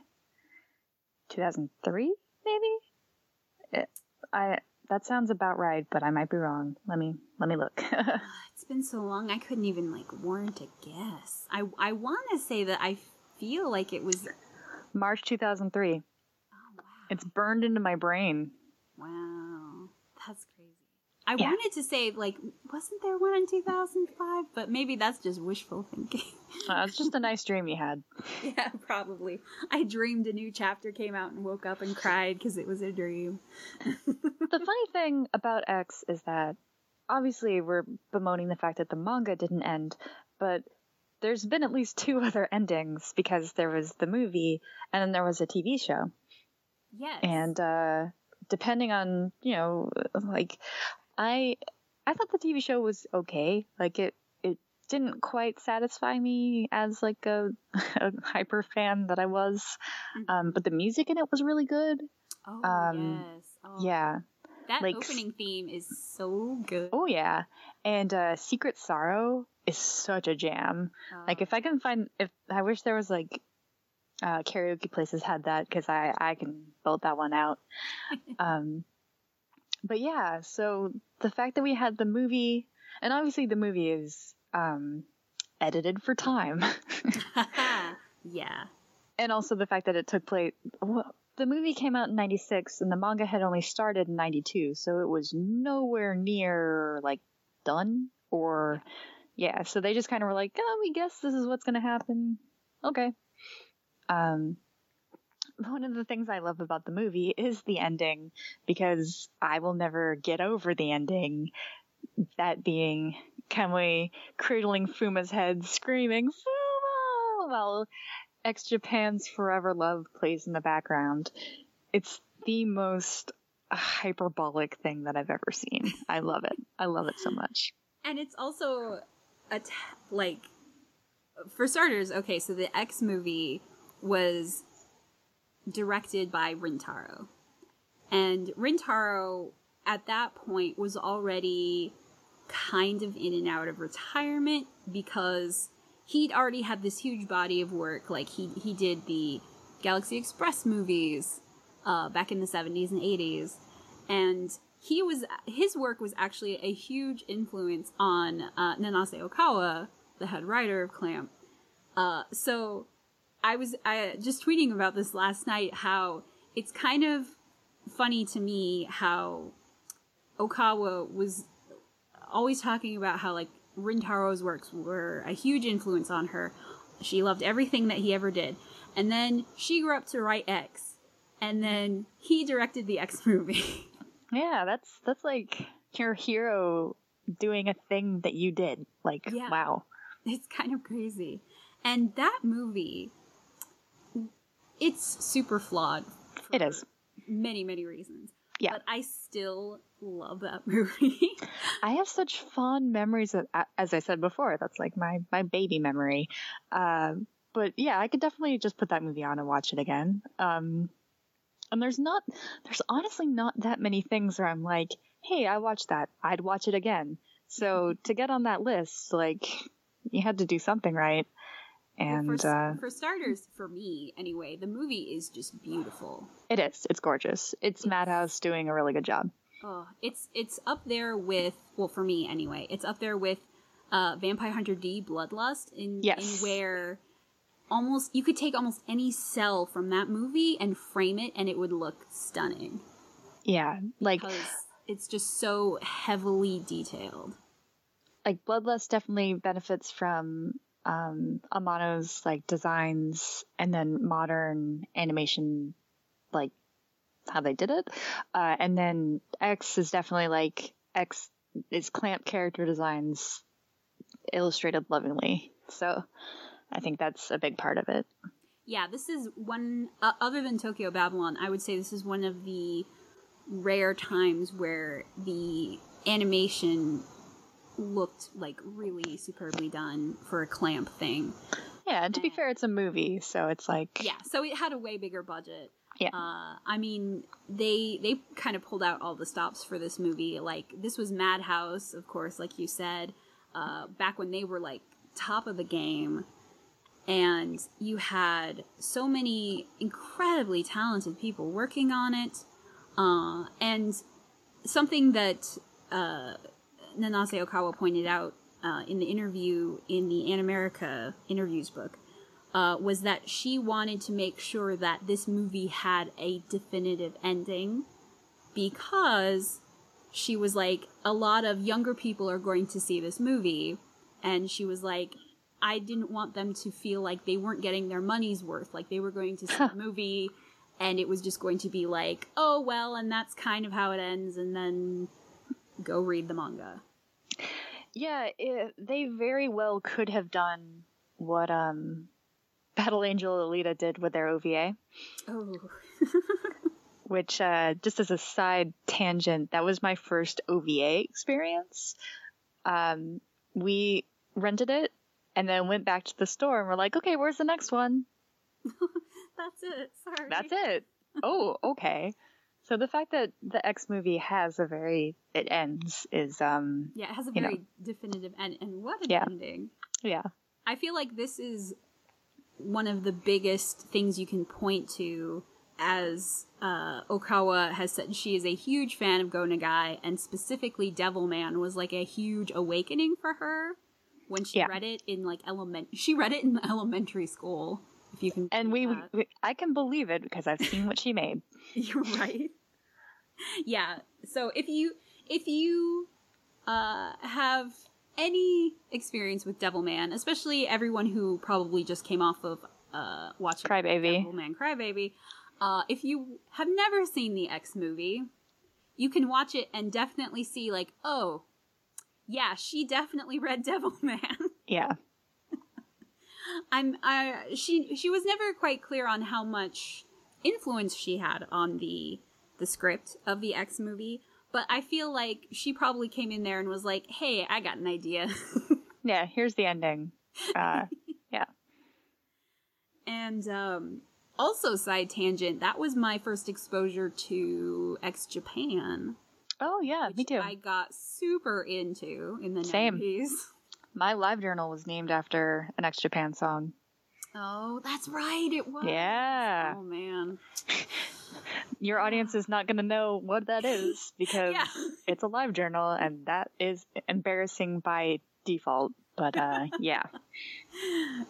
S2: 2003 maybe. It, I that sounds about right, but I might be wrong. Let me let me look.
S1: it's been so long, I couldn't even like warrant a guess. I I want to say that I feel like it was.
S2: March 2003.
S1: Oh wow!
S2: It's burned into my brain.
S1: Wow. I
S2: Yeah.
S1: wanted to say like, wasn't there one in two thousand five? But maybe that's just wishful thinking.
S2: Uh, it's just a nice dream you had.
S1: yeah, probably. I dreamed a new chapter came out and woke up and cried because it was a dream.
S2: the funny thing about X is that obviously we're bemoaning the fact that the manga didn't end, but there's been at least two other endings because there was the movie and then there was a TV show.
S1: Yes.
S2: And uh depending on, you know, like I I thought the TV show was okay. Like it it didn't quite satisfy me as like a, a hyper fan that I was. Um but the music in it was really good.
S1: oh
S2: um,
S1: yes. Oh,
S2: Yeah.
S1: That
S2: like-
S1: opening theme is so good.
S2: Oh yeah, and uh, Secret Sorrow is such a jam. Like
S1: Uh,
S2: if I can find, if I wish there was like uh, karaoke places had that because I I can build that one out. um, but yeah, so the fact that we had the movie, and obviously the movie is um, edited for time,
S1: yeah.
S2: and also the fact that it took place. Well, the movie came out in 96 and the manga had only started in 92 so it was nowhere near like done or yeah, so they just kind of were like, oh, we guess this is what's going to happen. Okay. Um, one of the things I love about the movie is the ending because I will never get over the ending. That being Kamui cradling Fuma's head, screaming, Fuma! while X Japan's Forever Love plays in the background. It's the most uh, hyperbolic thing that I've ever seen. I love it. I love it so much.
S1: And it's also a t- like for starters, okay, so the X movie was directed by Rintaro. And Rintaro at that point was already kind of in and out of retirement because he'd already had this huge body of work. Like he he did the Galaxy Express movies uh, back in the 70s and 80s, and he was his work was actually a huge influence on uh, Nanase Ohkawa, the head writer of Clamp. Uh, so I was I, just tweeting about this last night. How it's kind of funny to me how Ohkawa was always talking about how like Rintaro's works were a huge influence on her. She loved everything that he ever did. And then she grew up to write X. And then he directed the X movie.
S2: Yeah, that's that's like your hero doing a thing that you did. Like, yeah. wow.
S1: It's kind of crazy. And that movie it's super flawed.
S2: It is.
S1: Many, many reasons.
S2: Yeah.
S1: But I still love that movie.
S2: I have such fond memories of, as I said before, that's like my, my baby memory. Uh, but yeah, I could definitely just put that movie on and watch it again. Um, and there's not, there's honestly not that many things where I'm like, hey, I watched that. I'd watch it again. So to get on that list, like, you had to do something right. And
S1: well, for,
S2: uh,
S1: for, starters, for me anyway, the movie is just beautiful.
S2: It is. It's gorgeous. It's, it's Madhouse doing a really good job.
S1: Oh, it's it's up there with well, for me anyway, it's up there with uh, Vampire Hunter D Bloodlust in
S2: yes.
S1: in where almost you could take almost any cell from that movie and frame it and it would look stunning.
S2: Yeah, like
S1: because it's just so heavily detailed.
S2: Like Bloodlust definitely benefits from um, Amano's like designs and then modern animation, like how they did it. Uh, and then X is definitely like X is clamp character designs illustrated lovingly. So I think that's a big part of it.
S1: Yeah, this is one, uh, other than Tokyo Babylon, I would say this is one of the rare times where the animation looked like really superbly done for a clamp thing.
S2: Yeah, and to be fair, it's a movie, so it's like
S1: yeah, so it had a way bigger budget.
S2: Yeah,
S1: uh, I mean they they kind of pulled out all the stops for this movie. Like this was Madhouse, of course, like you said, uh, back when they were like top of the game, and you had so many incredibly talented people working on it, uh, and something that uh, Nanase Ohkawa pointed out uh, in the interview in the Animerica interviews book uh, was that she wanted to make sure that this movie had a definitive ending because she was like, a lot of younger people are going to see this movie. And she was like, I didn't want them to feel like they weren't getting their money's worth. Like they were going to see the movie and it was just going to be like, oh, well, and that's kind of how it ends. And then go read the manga.
S2: Yeah, it, they very well could have done what um, Battle Angel Alita did with their OVA.
S1: Oh.
S2: which, uh, just as a side tangent, that was my first OVA experience. Um, we rented it and then went back to the store and we're like, okay, where's the next one?
S1: That's it. Sorry.
S2: That's it. Oh, okay. So the fact that the X movie has a very it ends is um
S1: yeah it has a very know. definitive end and what an
S2: yeah.
S1: ending
S2: yeah
S1: I feel like this is one of the biggest things you can point to as uh, Ohkawa has said she is a huge fan of Go Nagai and specifically Devilman was like a huge awakening for her when she
S2: yeah.
S1: read it in like element she read it in elementary school if you can
S2: and we, we, I can believe it because I've seen what she made
S1: you're right yeah. So if you if you uh, have any experience with Devilman, especially everyone who probably just came off of uh, watching
S2: Crybaby.
S1: Devilman Crybaby, uh, if you have never seen the X movie, you can watch it and definitely see like, oh, yeah, she definitely read Devilman.
S2: Yeah.
S1: I'm I she she was never quite clear on how much influence she had on the the script of the X movie, but I feel like she probably came in there and was like, "Hey, I got an idea."
S2: Yeah, here's the ending. Uh, yeah.
S1: and um also side tangent, that was my first exposure to X Japan,
S2: Oh, yeah, me too.
S1: I got super into in the
S2: Same.
S1: 90s.
S2: My live journal was named after an X Japan song.
S1: Oh, that's right, it was.
S2: Yeah.
S1: Oh man.
S2: Your audience is not going to know what that is because
S1: Yeah.
S2: it's a live journal and that is embarrassing by default. But uh, yeah.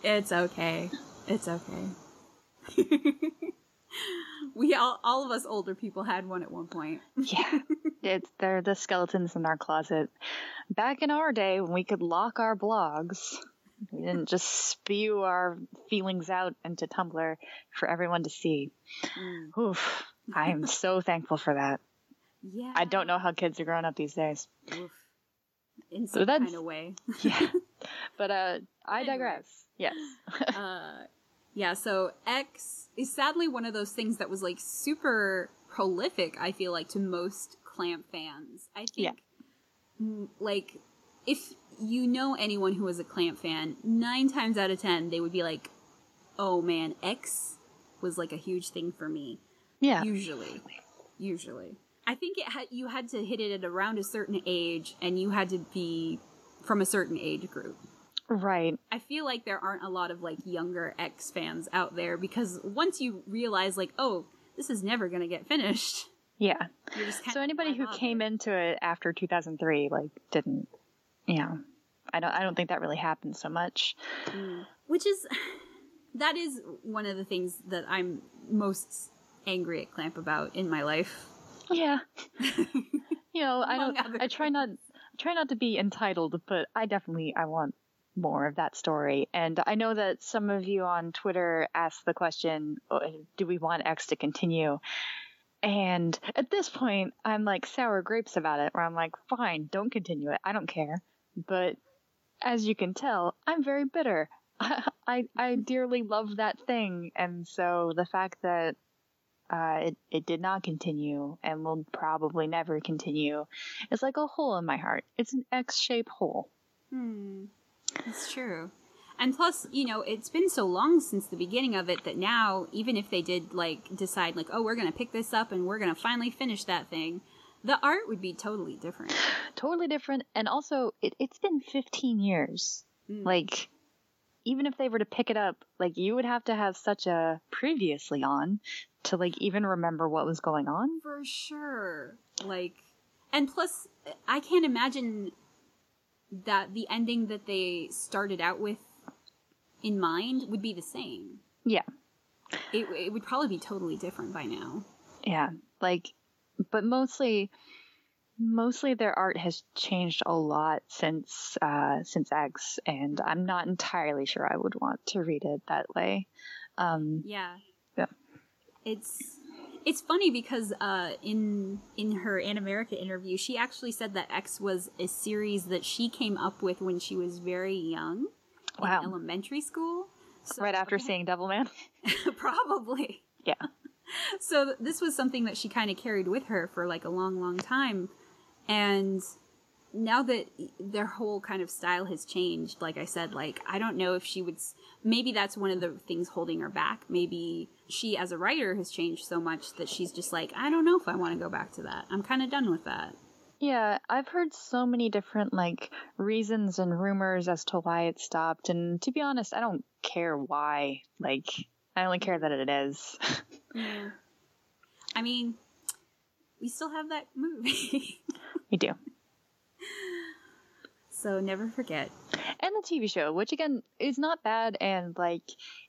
S1: It's okay. It's okay. we all all of us older people had one at one point.
S2: Yeah. It's they're the skeletons in our closet. Back in our day when we could lock our blogs, we didn't just spew our feelings out into Tumblr for everyone to see. Oof. I am so thankful for that.
S1: Yeah.
S2: I don't know how kids are growing up these days.
S1: Oof. In
S2: So
S1: some kind of way.
S2: Yeah. but uh I digress. Yes.
S1: uh, yeah, so X is sadly one of those things that was like super prolific, I feel like, to most Clamp fans. I think,
S2: Yeah.
S1: mm, like, if you know anyone who was a Clamp fan, nine times out of ten, they would be like, oh man, X was like a huge thing for me.
S2: Yeah.
S1: Usually. Usually. I think it had you had to hit it at around a certain age and you had to be from a certain age group.
S2: Right.
S1: I feel like there aren't a lot of like younger X fans out there because once you realize like, oh, this is never gonna get finished,
S2: Yeah.
S1: you're just kind
S2: So anybody who
S1: oh,
S2: came
S1: bother?
S2: into it after 2003 like didn't know I don't I don't think that really happens so much. Mm.
S1: which is that is one of the things that I'm most angry at Clamp about in my life.
S2: Yeah. you know, I don't I try not try not to be entitled, but I definitely I want more of that story. And I know that some of you on Twitter asked the question, "Oh, do we want X to continue? And at this point, I'm like sour grapes about it, where I'm like, fine, don't continue it. I don't care. But as you can tell, I'm very bitter. I, I dearly love that thing. And so the fact that uh, it, it did not continue and will probably never continue is like a hole in my heart. It's an X shaped hole.
S1: Hmm. That's true. And plus, you know, it's been so long since the beginning of it that now, even if they did like decide like, oh, we're gonna pick this up and we're gonna finally finish that thing, the art would be totally different.
S2: Totally different. And also, it, it's been 15 years.
S1: Mm.
S2: Like, even if they were to pick it up, like, you would have to have such a previously on to, like, even remember what was going on.
S1: For sure. Like, and plus, I can't imagine that the ending that they started out with in mind would be the same.
S2: Yeah.
S1: It, it would probably be totally different by now.
S2: Yeah. Like, but mostly, mostly their art has changed a lot since, uh, since X, and I'm not entirely sure I would want to read it that way. Um,
S1: Yeah.
S2: Yeah.
S1: It's it's funny because uh, in in her Animerica interview, she actually said that X was a series that she came up with when she was very young,
S2: Wow.
S1: in elementary school. So
S2: right after seeing Devilman.
S1: probably.
S2: Yeah.
S1: So this was something that she kind of carried with her for like a long, long time, and now that their whole kind of style has changed, like I said, like I don't know if she would. Maybe that's one of the things holding her back. Maybe she, as a writer, has changed so much that she's just like, I don't know if I want to go back to that. I'm kind of done with that.
S2: Yeah, I've heard so many different like reasons and rumors as to why it stopped, and to be honest, I don't care why. Like, I only care that it is.
S1: Yeah. I mean, we still have that movie,
S2: we do,
S1: so never forget.
S2: and the TV show, which again is not bad. And like,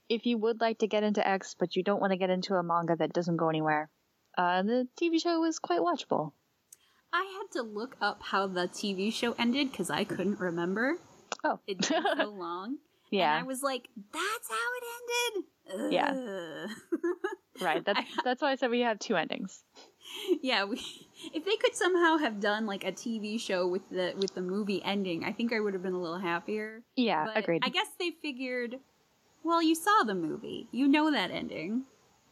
S2: if you would like to get into X, but you don't want to get into a manga that doesn't go anywhere, uh, the TV show is quite watchable.
S1: I had to look up how the TV show ended because I couldn't remember.
S2: Oh.
S1: it took so long.
S2: yeah.
S1: And I was like, that's how it ended.
S2: Yeah. Right. That's that's why I said we have two endings.
S1: yeah. We, if they could somehow have done like a TV show with the with the movie ending, I think I would have been a little happier.
S2: Yeah,
S1: But
S2: agreed.
S1: I guess they figured, well, you saw the movie, you know that ending.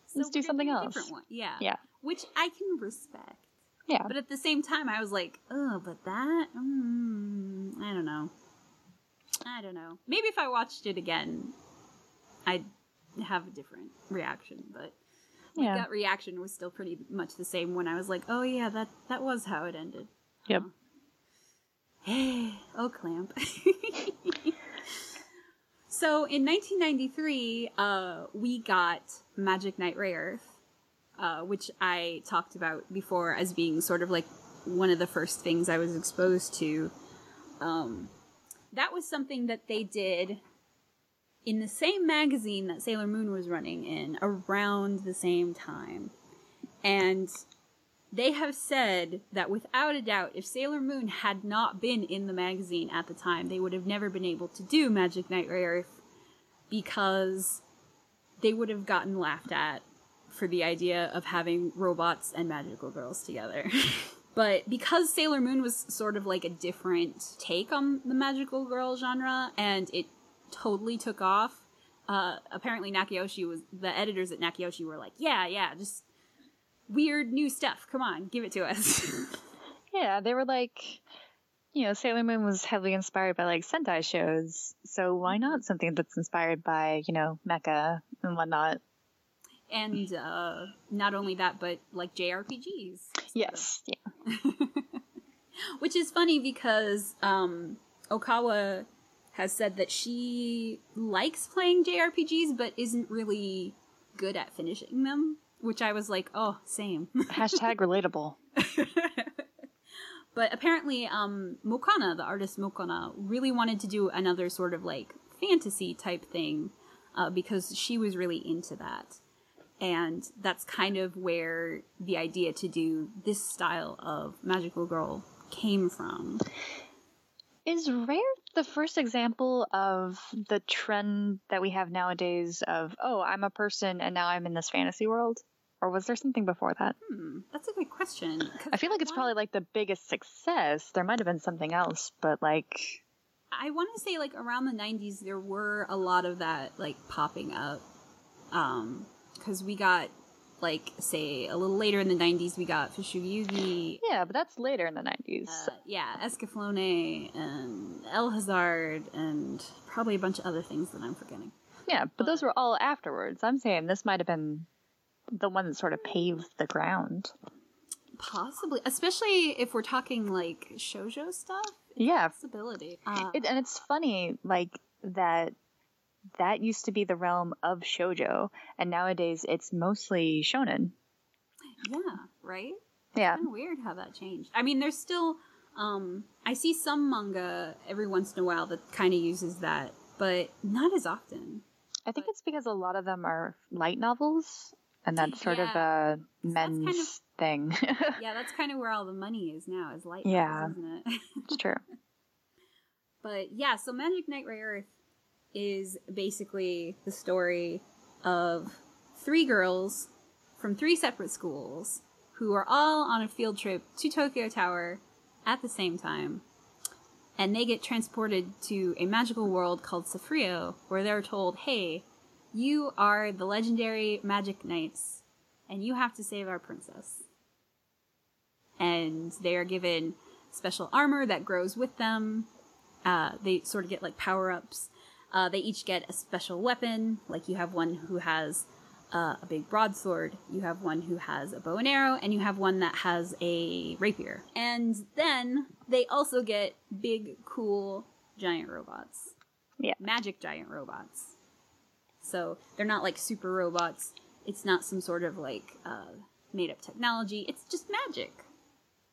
S1: So
S2: Let's do something else.
S1: Different one. Yeah.
S2: Yeah.
S1: Which I can respect.
S2: Yeah.
S1: But at the same time, I was like, oh, but that, mm, I don't know. I don't know. Maybe if I watched it again, I'd have a different reaction. But my
S2: Yeah.
S1: gut reaction was still pretty much the same when I was like, oh yeah, that that was how it ended.
S2: Yep.
S1: Hey, oh clamp. so in 1993, uh, we got Magic Knight Rayearth, uh, which I talked about before as being sort of like one of the first things I was exposed to. Um, that was something that they did in the same magazine that Sailor Moon was running in around the same time. And they have said that without a doubt, if Sailor Moon had not been in the magazine at the time, they would have never been able to do Magic Knight Earth because they would have gotten laughed at for the idea of having robots and magical girls together. but because Sailor Moon was sort of like a different take on the magical girl genre and it totally took off, uh, apparently Nakayoshi was, the editors at Nakayoshi were like, yeah, yeah, just weird new stuff. Come on, give it to us.
S2: Yeah, they were like, you know, Sailor Moon was heavily inspired by like Sentai shows, so why not something that's inspired by, you know, mecha and whatnot?
S1: and uh, not only that, but like JRPGs.
S2: Yes, yeah,
S1: Which is funny because um, Ohkawa has said that she likes playing JRPGs, but isn't really good at finishing them. Which I was like, oh, same.
S2: hashtag relatable.
S1: but apparently, um, Mokona, the artist Mokona, really wanted to do another sort of like fantasy type thing uh, because she was really into that. And that's kind of where the idea to do this style of magical girl came from.
S2: Is Rare the first example of the trend that we have nowadays of, oh, I'm a person and now I'm in this fantasy world? Or was there something before that?
S1: Hmm, that's a good question
S2: I feel like it's
S1: want-
S2: probably like the biggest success. There might have been something else, but like,
S1: I want to say like around the 90s there were a lot of that like popping up um cuz we got like say a little later in the 90s we got Fushigi Yugi
S2: yeah, but that's later in the 90s.
S1: uh, yeah Escaflowne and El Hazard and probably a bunch of other things that I'm forgetting.
S2: yeah, but those were all afterwards. I'm saying this might have been the one that sort of paved the ground.
S1: Possibly especially if we're talking like shoujo stuff.
S2: Yeah,
S1: Possibility. Uh,
S2: it, and it's funny like that that used to be the realm of shojo and nowadays it's mostly shonen
S1: yeah, right?
S2: yeah
S1: kind of weird how that changed. I mean, there's still um I see some manga every once in a while that kind of uses that, but not as often.
S2: i think it's because a lot of them are light novels and that's sort of
S1: Yeah.
S2: a men's
S1: kind of-
S2: thing
S1: Yeah, that's kind of where all the money is now, is light
S2: Yeah.
S1: novels, isn't it?
S2: it's true
S1: but yeah, so Magic Knight Rayearth is basically the story of three girls from three separate schools who are all on a field trip to Tokyo Tower at the same time. And they get transported to a magical world called Cephiro, where they're told, hey, you are the legendary Magic Knights, and you have to save our princess. And they are given special armor that grows with them. Uh, they sort of get like power ups. Uh, they each get a special weapon. Like you have one who has uh, a big broadsword, you have one who has a bow and arrow, and you have one that has a rapier. And then they also get big, cool giant robots.
S2: Yeah.
S1: Magic giant robots. So they're not like super robots. It's not some sort of like uh, made up technology. It's just magic.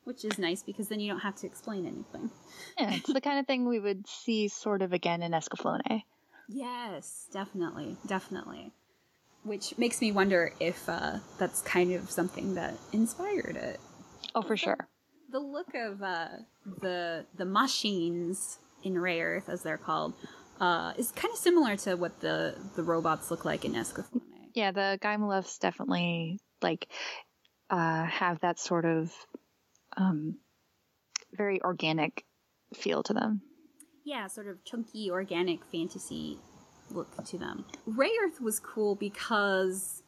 S1: Which is nice because then you don't have to explain anything.
S2: yeah it's the kind of thing we would see sort of again in escaflowne
S1: Yes, definitely, definitely. Which makes me wonder if uh, that's kind of something that inspired it.
S2: oh for sure
S1: the look of uh, the the machines in Rayearth, as they're called, uh, is kind of similar to what the the robots look like in Escaflowne.
S2: Yeah, the Guymelefs definitely like uh, have that sort of um, very organic feel to them.
S1: Yeah, sort of chunky, organic fantasy look to them. Rayearth was cool because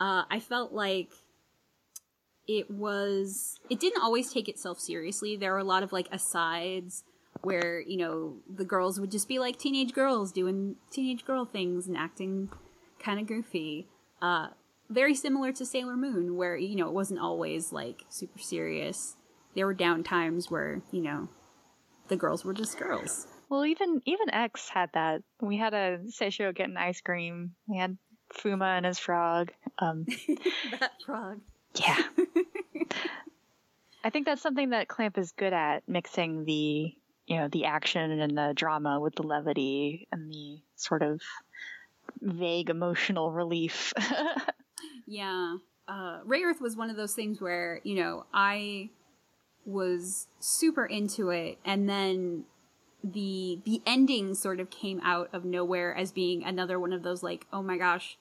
S1: uh, I felt like it was it didn't always take itself seriously. There were a lot of like asides where you know the girls would just be like teenage girls doing teenage girl things and acting kind of goofy. Uh, very similar to Sailor Moon, where you know it wasn't always like super serious. There were down times where you know the girls were just girls.
S2: Well, even even X had that. We had a Seishiro getting ice cream. We had Fuma and his frog. Um,
S1: that frog.
S2: Yeah. I think that's something that Clamp is good at, mixing the you know the action and the drama with the levity and the sort of vague emotional relief.
S1: yeah. Uh, Rayearth was one of those things where, you know, I was super into it and then the the ending sort of came out of nowhere as being another one of those like, oh my gosh,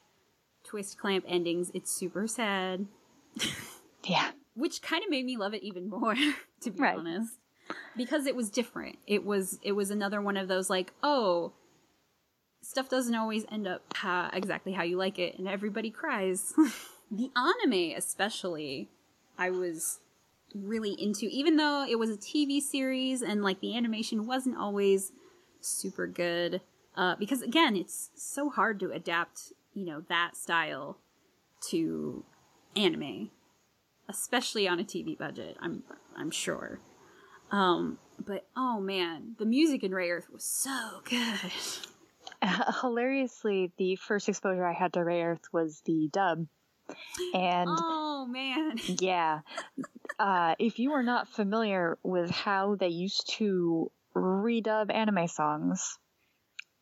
S1: twist clamp endings. It's super sad.
S2: yeah.
S1: Which kind of made me love it even more, to be
S2: Right.
S1: honest. Because it was different. It was it was another one of those like, oh, stuff doesn't always end up exactly how you like it and everybody cries. the anime especially I was really into even though it was a TV series and like the animation wasn't always super good uh, because again it's so hard to adapt you know that style to anime especially on a TV budget I'm I'm sure um but oh man the music in Rayearth was so good
S2: Hilariously, the first exposure I had to Rayearth was the dub, and
S1: oh man
S2: yeah, uh, if you are not familiar with how they used to redub anime songs,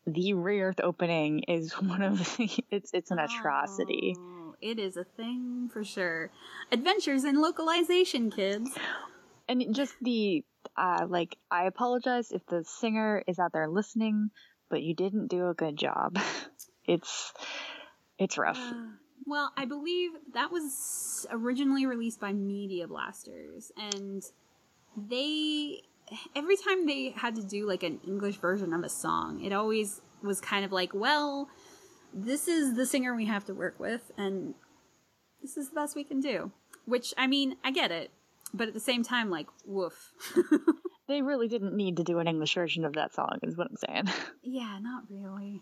S2: the Rayearth opening is one of the it's it's an atrocity.
S1: Oh, it is a thing for sure. Adventures in localization, kids.
S2: and just the uh like i apologize if the singer is out there listening but you didn't do a good job it's it's rough
S1: Uh, well, I believe that was originally released by Media Blasters, and they every time they had to do like an English version of a song, it always was kind of like, well, this is the singer we have to work with, and this is the best we can do. Which I mean, I get it, but at the same time, like, woof.
S2: they really didn't need to do an english version of that song is what i'm saying
S1: Yeah, not really.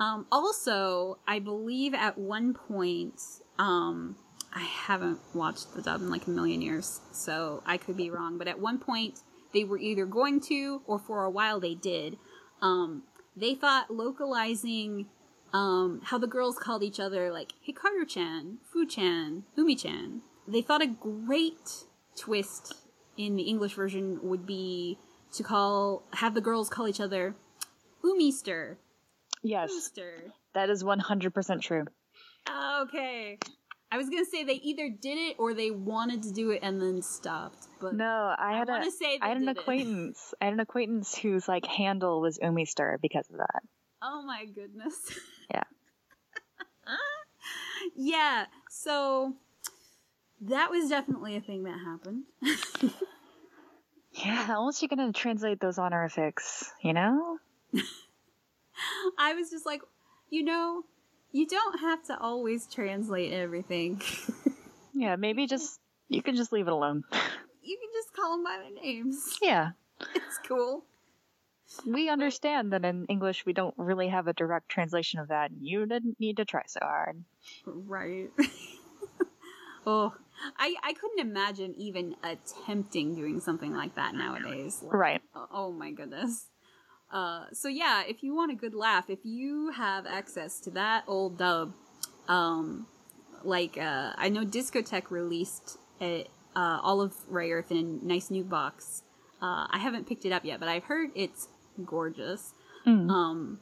S1: Um, also, I believe at one point, um, I haven't watched the dub in like a million years, so I could be wrong, but at one point they were either going to, or for a while they did, um, they thought localizing um, how the girls called each other, like Hikaru chan, Fu chan, Umi chan, they thought a great twist in the English version would be to call, have the girls call each other Umister.
S2: yes
S1: Umister.
S2: that is 100% true
S1: Okay. I was gonna say they either did it or they wanted to do it and then stopped. But
S2: no i
S1: I
S2: had
S1: want
S2: a
S1: say
S2: I had an
S1: did it.
S2: acquaintance. I had an acquaintance whose like handle was Umistar because of that.
S1: Oh my goodness.
S2: Yeah.
S1: yeah. So that was definitely a thing that happened.
S2: Yeah, how else you gonna translate those honorifics? You know?
S1: I was just like, you know, you don't have to always translate everything.
S2: Yeah, maybe just you can just leave it alone.
S1: you can just call them by their names.
S2: yeah.
S1: It's cool.
S2: We understand that in English we don't really have a direct translation of that. You didn't need to try so hard.
S1: Right. oh, I I couldn't imagine even attempting doing something like that nowadays. Like,
S2: Right.
S1: oh, my goodness. Uh, so yeah, if you want a good laugh, if you have access to that old dub, um, like uh, I know Discotek released it, uh, all of Rayearth in a nice new box. Uh, I haven't picked it up yet, but I've heard it's gorgeous.
S2: Mm.
S1: Um,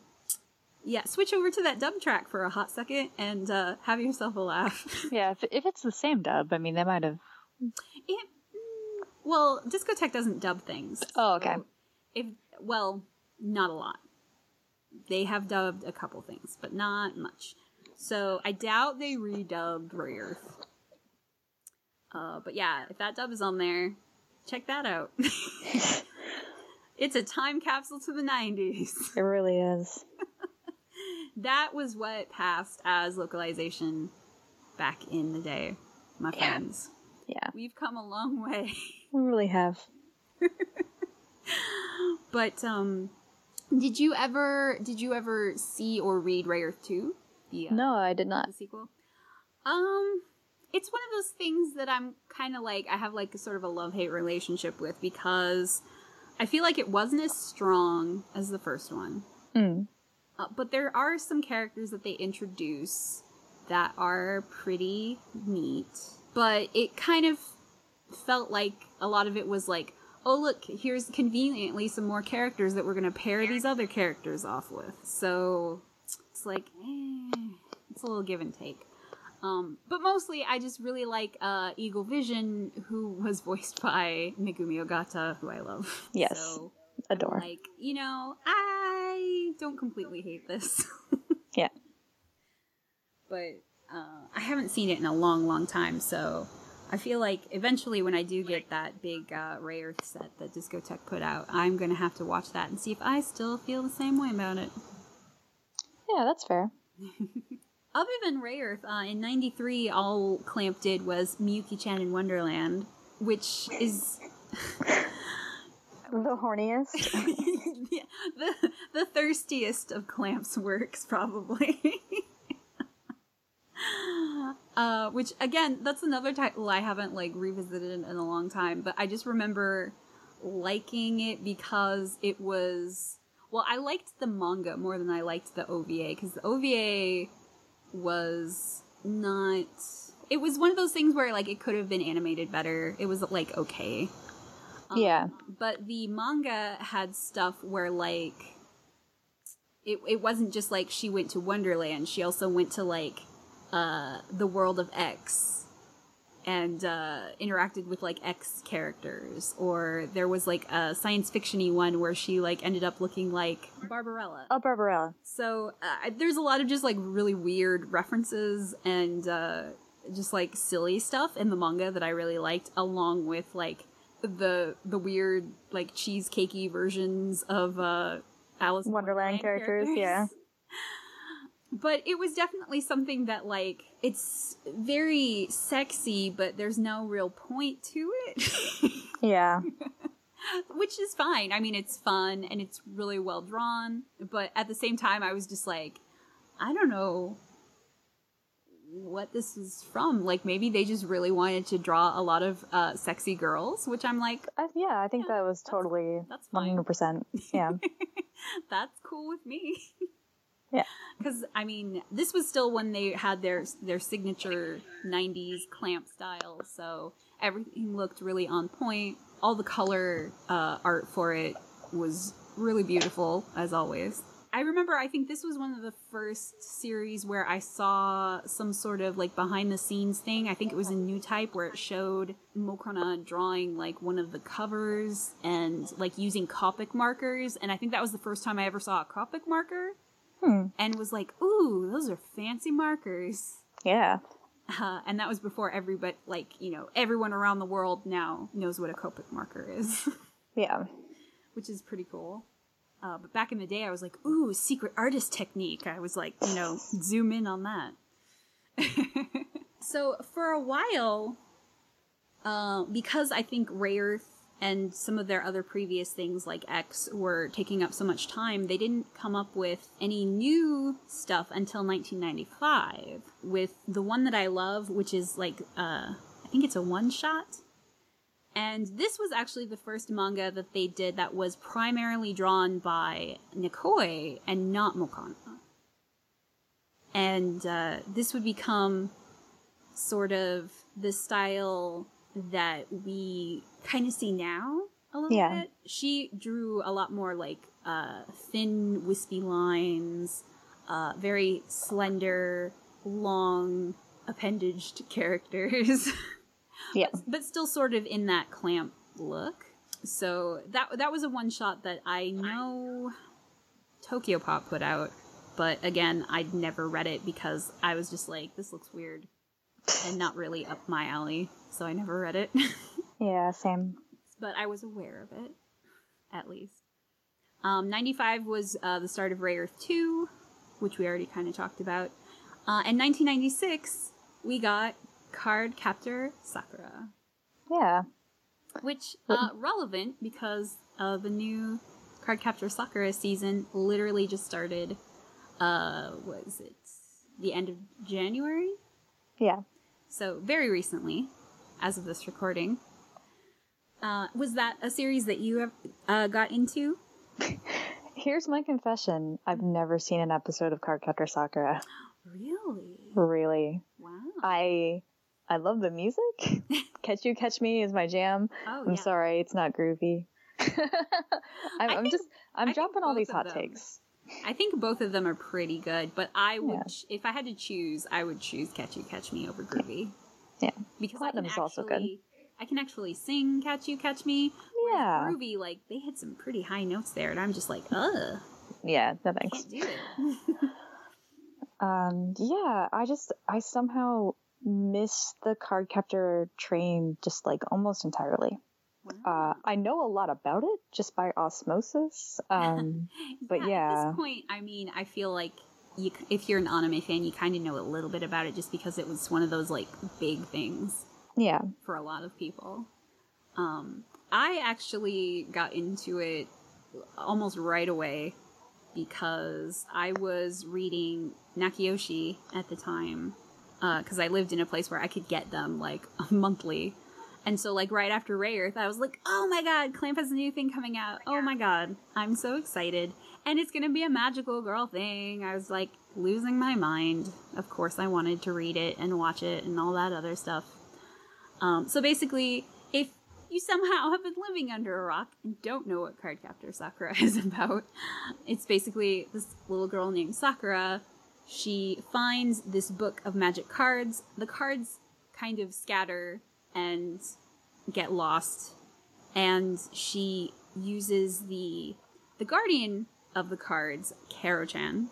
S1: yeah, switch over to that dub track for a hot second and uh, have yourself a laugh.
S2: Yeah, if, if it's the same dub, I mean, they might have.
S1: it, mm, well, Discotek doesn't dub things.
S2: Oh, okay.
S1: So if well, not a lot. They have dubbed a couple things, but not much. So I doubt they redubbed Rayearth. Uh, but yeah, if that dub is on there, check that out. it's a time capsule to the 90s.
S2: It really is.
S1: That was what passed as localization back in the day, my
S2: Yeah.
S1: friends.
S2: Yeah,
S1: We've come a long way.
S2: we really have.
S1: But um did you ever did you ever see or read Rayearth 2? The uh,
S2: No, I did not.
S1: the sequel? Um it's one of those things that I'm kind of like I have like a sort of a love-hate relationship with because I feel like it wasn't as strong as the first one.
S2: Mm.
S1: Uh, but there are some characters that they introduce that are pretty neat. But it kind of felt like a lot of it was like, oh, look, here's conveniently some more characters that we're going to pair these other characters off with. So it's like, eh, it's a little give and take. Um, but mostly, I just really like uh, Eagle Vision, who was voiced by Megumi Ogata, who I love.
S2: Yes.
S1: So,
S2: Adore.
S1: like, you know, I don't completely hate this.
S2: Yeah.
S1: But uh, I haven't seen it in a long, long time, so I feel like eventually when I do get that big uh, Rayearth set that Discotek put out, I'm going to have to watch that and see if I still feel the same way about it.
S2: Yeah, that's fair.
S1: Other than Rayearth, uh, in 93, all Clamp did was Miyuki Chan in Wonderland, which is
S2: The horniest.
S1: yeah, the the thirstiest of Clamp's works, probably. uh, which again, that's another title I haven't like revisited in, in a long time, but I just remember liking it because it was well, I liked the manga more than I liked the OVA because the OVA was not. It was one of those things where like it could have been animated better. It was like okay. Um,
S2: Yeah.
S1: But the manga had stuff where like it it wasn't just like she went to Wonderland. She also went to like uh the world of X and uh interacted with like X characters or there was like a science fictiony one where she like ended up looking like Barbarella.
S2: Oh, Barbarella.
S1: So uh, there's a lot of just like really weird references and uh, just like silly stuff in the manga that I really liked, along with like the the weird like cheesecakey versions of uh, Alice in
S2: Wonderland characters, yeah.
S1: But it was definitely something that like it's very sexy, but there's no real point to it.
S2: Yeah.
S1: which is fine. I mean, it's fun and it's really well drawn, but at the same time, I was just like, I don't know what this is from. Like, maybe they just really wanted to draw a lot of uh, sexy girls, which I'm like,
S2: I, yeah, I think
S1: Yeah,
S2: that was totally
S1: that's
S2: 100%. Yeah.
S1: that's cool with me.
S2: Yeah.
S1: Because I mean, this was still when they had their their signature '90s clamp style, so everything looked really on point. All the color uh, art for it was really beautiful, as always. I remember, I think this was one of the first series where I saw some sort of like behind the scenes thing. I think it was in Newtype where it showed Mokona drawing like one of the covers and like using Copic markers. And I think that was the first time I ever saw a Copic marker
S2: Hmm.
S1: and was like, ooh, those are fancy markers.
S2: Yeah.
S1: Uh, and that was before everybody, like, you know, everyone around the world now knows what a Copic marker is,
S2: Yeah.
S1: which is pretty cool. Uh, but back in the day, I was like, ooh, secret artist technique. I was like, you know, zoom in on that. so for a while, uh, because I think Earth and some of their other previous things like X were taking up so much time, they didn't come up with any new stuff until 1995 with the one that I love, which is like, uh, I think it's a one shot. And this was actually the first manga that they did that was primarily drawn by Nekoi and not Mokona. And uh, this would become sort of the style that we kind of see now a little
S2: Yeah.
S1: bit. She drew a lot more like uh, thin, wispy lines, uh, very slender, long appendaged characters.
S2: Yeah.
S1: but still sort of in that clamp look. So that that was a one shot that I know Tokyo Pop put out, but again, I'd never read it because I was just like, this looks weird and not really up my alley, so I never read it.
S2: Yeah, same.
S1: but I was aware of it, at least. Um, 95 was uh, the start of Rayearth 2, which we already kind of talked about. Uh, and 1996, we got Cardcaptor Sakura,
S2: Yeah.
S1: which uh, relevant because uh, the new Cardcaptor Sakura season literally just started. Uh, was it the end of January?
S2: Yeah.
S1: So very recently, as of this recording. Uh, was that a series that you have uh, got into?
S2: Here's my confession. I've never seen an episode of Cardcaptor Sakura.
S1: Really?
S2: Really.
S1: Wow.
S2: I I love the music. Catch You Catch Me is my jam.
S1: Oh,
S2: I'm
S1: yeah.
S2: sorry, it's not groovy. I'm,
S1: I
S2: I'm
S1: think-
S2: just
S1: I
S2: I'm
S1: think
S2: dropping all these hot
S1: them.
S2: takes.
S1: I think both of them are pretty good, but I would,
S2: Yeah.
S1: ch- if I had to choose, I would choose Catch You Catch Me over Groovy.
S2: Yeah.
S1: Because I can
S2: Platinum's also good.
S1: I can actually sing Catch You Catch Me.
S2: Yeah.
S1: Groovy, like, they hit some pretty high notes there, and I'm just like, ugh,
S2: Yeah, no thanks.
S1: do it.
S2: Um, yeah, I just I somehow miss the card captor train just like almost entirely.
S1: Wow.
S2: Uh, I know a lot about it just by osmosis. Um, but yeah.
S1: At this point, I mean, I feel like you, if you're an anime fan, you kind of know a little bit about it just because it was one of those like big things
S2: yeah,
S1: for a lot of people. Um, I actually got into it almost right away because I was reading Nakayoshi at the time because I lived in a place where I could get them like monthly. And so, like, right after Rayearth, I was like, oh my god, Clamp has a new thing coming out. Oh my god, I'm so excited. And it's gonna be a magical girl thing. I was like losing my mind. Of course, I wanted to read it and watch it and all that other stuff. Um, so basically, if you somehow have been living under a rock and don't know what Cardcaptor Sakura is about, it's basically this little girl named Sakura. She finds this book of magic cards. The cards kind of scatter and get lost, and she uses the the guardian of the cards, Kero-chan,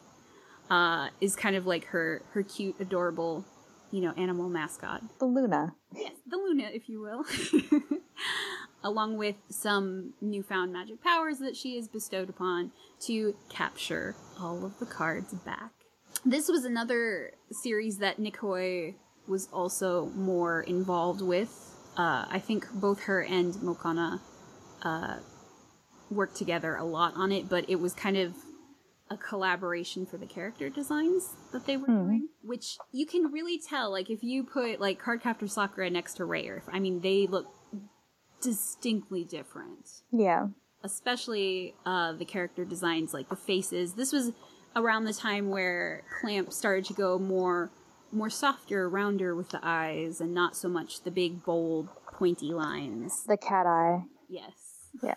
S1: uh, is kind of like her her cute, adorable, you know, animal mascot
S2: the Luna.
S1: yes, the Luna, if you will, along with some newfound magic powers that she is bestowed upon to capture all of the cards back. This was another series that Nekoi was also more involved with. Uh, I think both her and Mokona uh, worked together a lot on it, but it was kind of a collaboration for the character designs that they were
S2: Hmm.
S1: doing, which you can really tell. Like if you put like Cardcaptor Sakura next to Rayearth, I mean they look distinctly different.
S2: Yeah,
S1: Especially uh, the character designs, like the faces. This was around the time where Clamp started to go more more softer, rounder with the eyes, and not so much the big, bold, pointy lines.
S2: the cat eye.
S1: Yes,
S2: Yeah,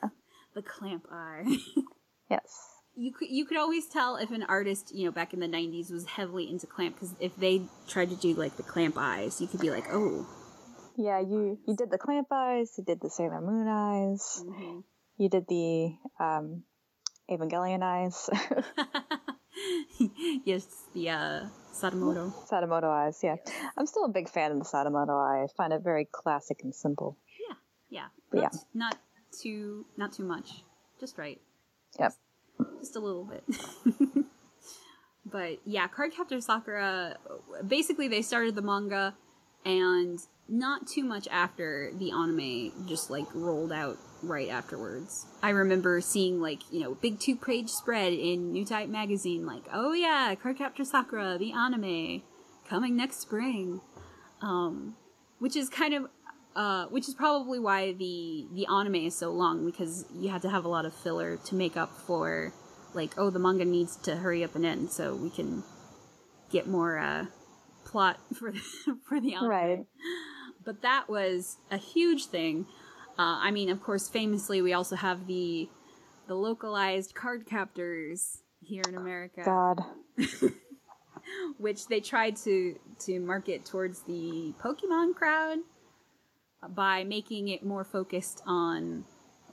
S1: the Clamp eye.
S2: yes.
S1: you could you could always tell if an artist you know back in the 90s was heavily into clamp because if they tried to do like the clamp eyes you could be like oh
S2: Yeah, you you did the clamp eyes. You did the Sailor Moon eyes.
S1: mhm.
S2: You did the um, Evangelion eyes.
S1: yes the uh sadamoto
S2: Sadamoto eyes. Yeah, I'm still a big fan of the Sadamoto eye. I find it very classic and simple.
S1: yeah yeah.
S2: But
S1: not,
S2: yeah.
S1: not too not too much just right
S2: Yep.
S1: just a little bit but yeah cardcaptor sakura basically they started the manga and not too much after the anime just like rolled out right afterwards i remember seeing like you know big two page spread in Newtype magazine like oh yeah cardcaptor sakura the anime coming next spring um which is kind of uh, which is probably why the the anime is so long because you had to have a lot of filler to make up for like oh the manga needs to hurry up and end so we can get more uh, plot for for the anime.
S2: Right.
S1: But that was a huge thing. Uh, I mean, of course, famously we also have the the localized Cardcaptors here in America
S2: God.
S1: which they tried to to market towards the Pokemon crowd. by making it more focused on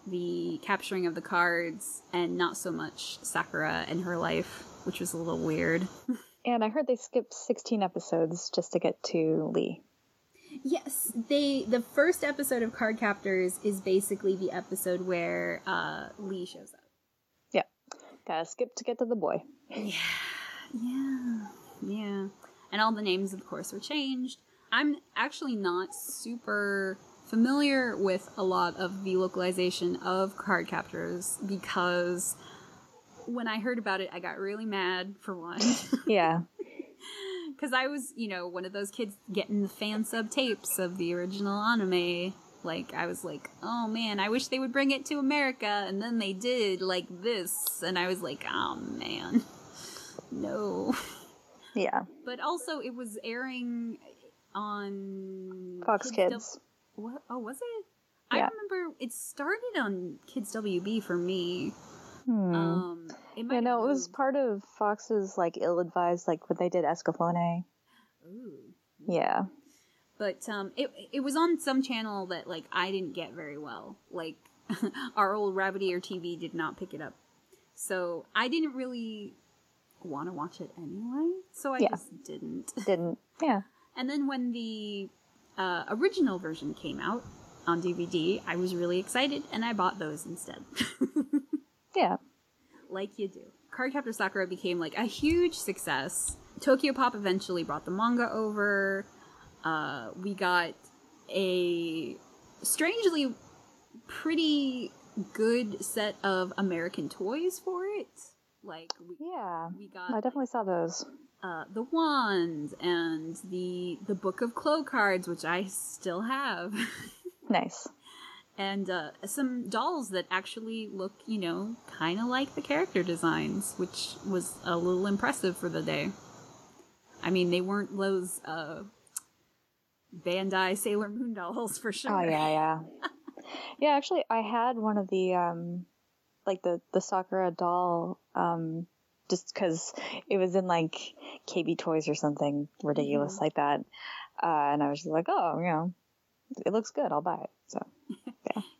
S1: the capturing of the cards and not so much Sakura and her life, which was a little weird.
S2: And I heard they skipped 16 episodes just to get to Lee.
S1: Yes, they the first episode of Cardcaptors is basically the episode where uh, Lee shows up.
S2: Yeah. Gotta skip to get to the boy.
S1: Yeah, yeah, yeah. And all the names, of course, were changed. I'm actually not super familiar with a lot of the localization of Cardcaptors because when I heard about it, I got really mad for one.
S2: Yeah.
S1: Because I was, you know, one of those kids getting the fan sub tapes of the original anime. Like, I was like, oh man, I wish they would bring it to America. And then they did, like this. And I was like, oh man. No.
S2: Yeah.
S1: But also, it was airing on
S2: Fox
S1: Kids.
S2: Kids.
S1: W- what? Oh, was it? I remember it started on Kids WB for me.
S2: Hmm.
S1: Um, it
S2: yeah,
S1: have
S2: it was part of Fox's like ill-advised, like when they did Escaflowne.
S1: Ooh.
S2: Yeah.
S1: but um it it was on some channel that like I didn't get very well. Like our old rabbit ear TV did not pick it up. So I didn't really want to watch it anyway, so I
S2: Yeah.
S1: just didn't.
S2: Didn't. Yeah.
S1: And then when the uh, original version came out on DVD, I was really excited and I bought those instead.
S2: Yeah.
S1: Like you do. Cardcaptor Sakura became like a huge success. Tokyo Pop eventually brought the manga over. Uh, we got a strangely pretty good set of American toys for it. Like we,
S2: Yeah.
S1: we got
S2: I definitely saw those.
S1: uh, the wand and the the book of Clow cards, which I still have.
S2: Nice.
S1: And uh, some dolls that actually look, you know, kind of like the character designs, which was a little impressive for the day. I mean, they weren't those uh, Bandai Sailor Moon dolls for sure.
S2: Oh yeah, yeah. yeah, actually I had one of the um like the the Sakura doll um just cuz it was in like KB Toys or something ridiculous like that. Uh and I was just like, "Oh, you know, it looks good. I'll buy it." So,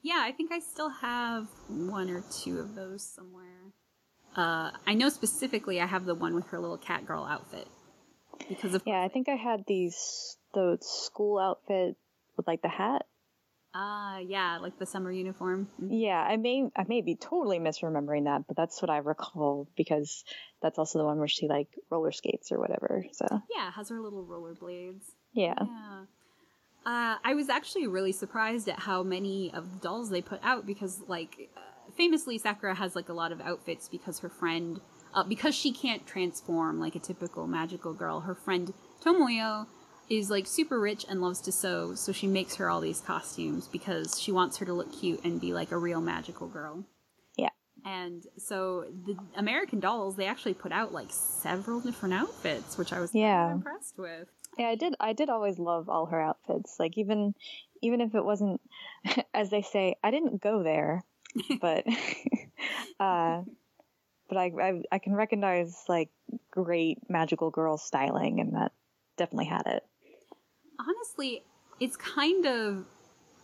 S1: Yeah, I think I still have one or two of those somewhere. Uh, I know specifically I have the one with her little cat girl outfit because of
S2: yeah, I think I had these the school outfit with like the hat.
S1: ah yeah, like the summer uniform.
S2: Yeah, I may I may be totally misremembering that, but that's what I recall because that's also the one where she like roller skates or whatever. So,
S1: Yeah, has her little rollerblades.
S2: yeah.
S1: Yeah. Uh, I was actually really surprised at how many of the dolls they put out because, like, uh, famously, Sakura has like a lot of outfits because her friend, uh, because she can't transform like a typical magical girl. Her friend Tomoyo is like super rich and loves to sew, so she makes her all these costumes because she wants her to look cute and be like a real magical girl.
S2: Yeah.
S1: And so the American dolls, they actually put out like several different outfits, which I was
S2: Yeah.
S1: impressed with.
S2: Yeah, I did. I did always love all her outfits. Like even, even if it wasn't, as they say, I didn't go there, but, uh, but I, I I can recognize like great magical girl styling, and that definitely had it.
S1: honestly, it's kind of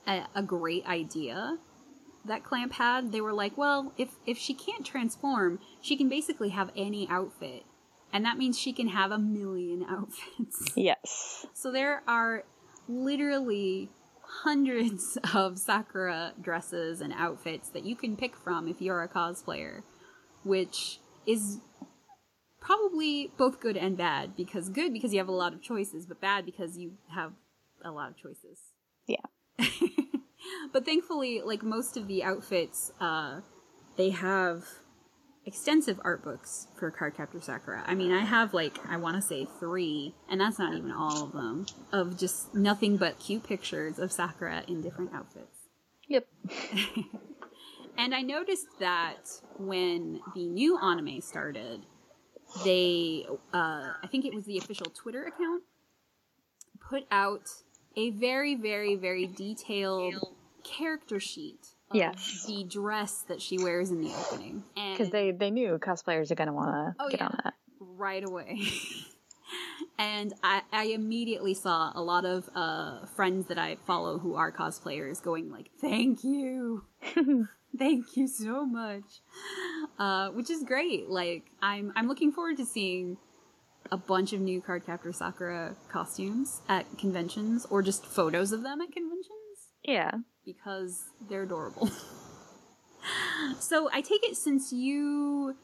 S1: a, a great idea that Clamp had. They were like, well, if if she can't transform, she can basically have any outfit, and that means she can have a million outfits.
S2: Yes.
S1: so there are literally hundreds of Sakura dresses and outfits that you can pick from if you're a cosplayer, which is probably both good and bad because good because you have a lot of choices, but bad because you have a lot of choices.
S2: Yeah.
S1: but thankfully, like most of the outfits, uh, they have extensive art books for Cardcaptor Sakura. I mean, I have like I want to say three, and that's not even all of them, of just nothing but cute pictures of Sakura in different outfits.
S2: Yep.
S1: And I noticed that when the new anime started, they, uh, I think it was the official Twitter account, put out a very, very, very detailed character sheet
S2: Yes.
S1: the dress that she wears in the opening.
S2: Because they they knew cosplayers are gonna want to
S1: Oh,
S2: get
S1: yeah.
S2: on that.
S1: right away. and I, I immediately saw a lot of uh, friends that I follow who are cosplayers going like, "Thank you, thank you so much," uh, which is great. Like, I'm I'm looking forward to seeing a bunch of new Cardcaptor Sakura costumes at conventions, or just photos of them at conventions.
S2: Yeah,
S1: because they're adorable. so I take it since you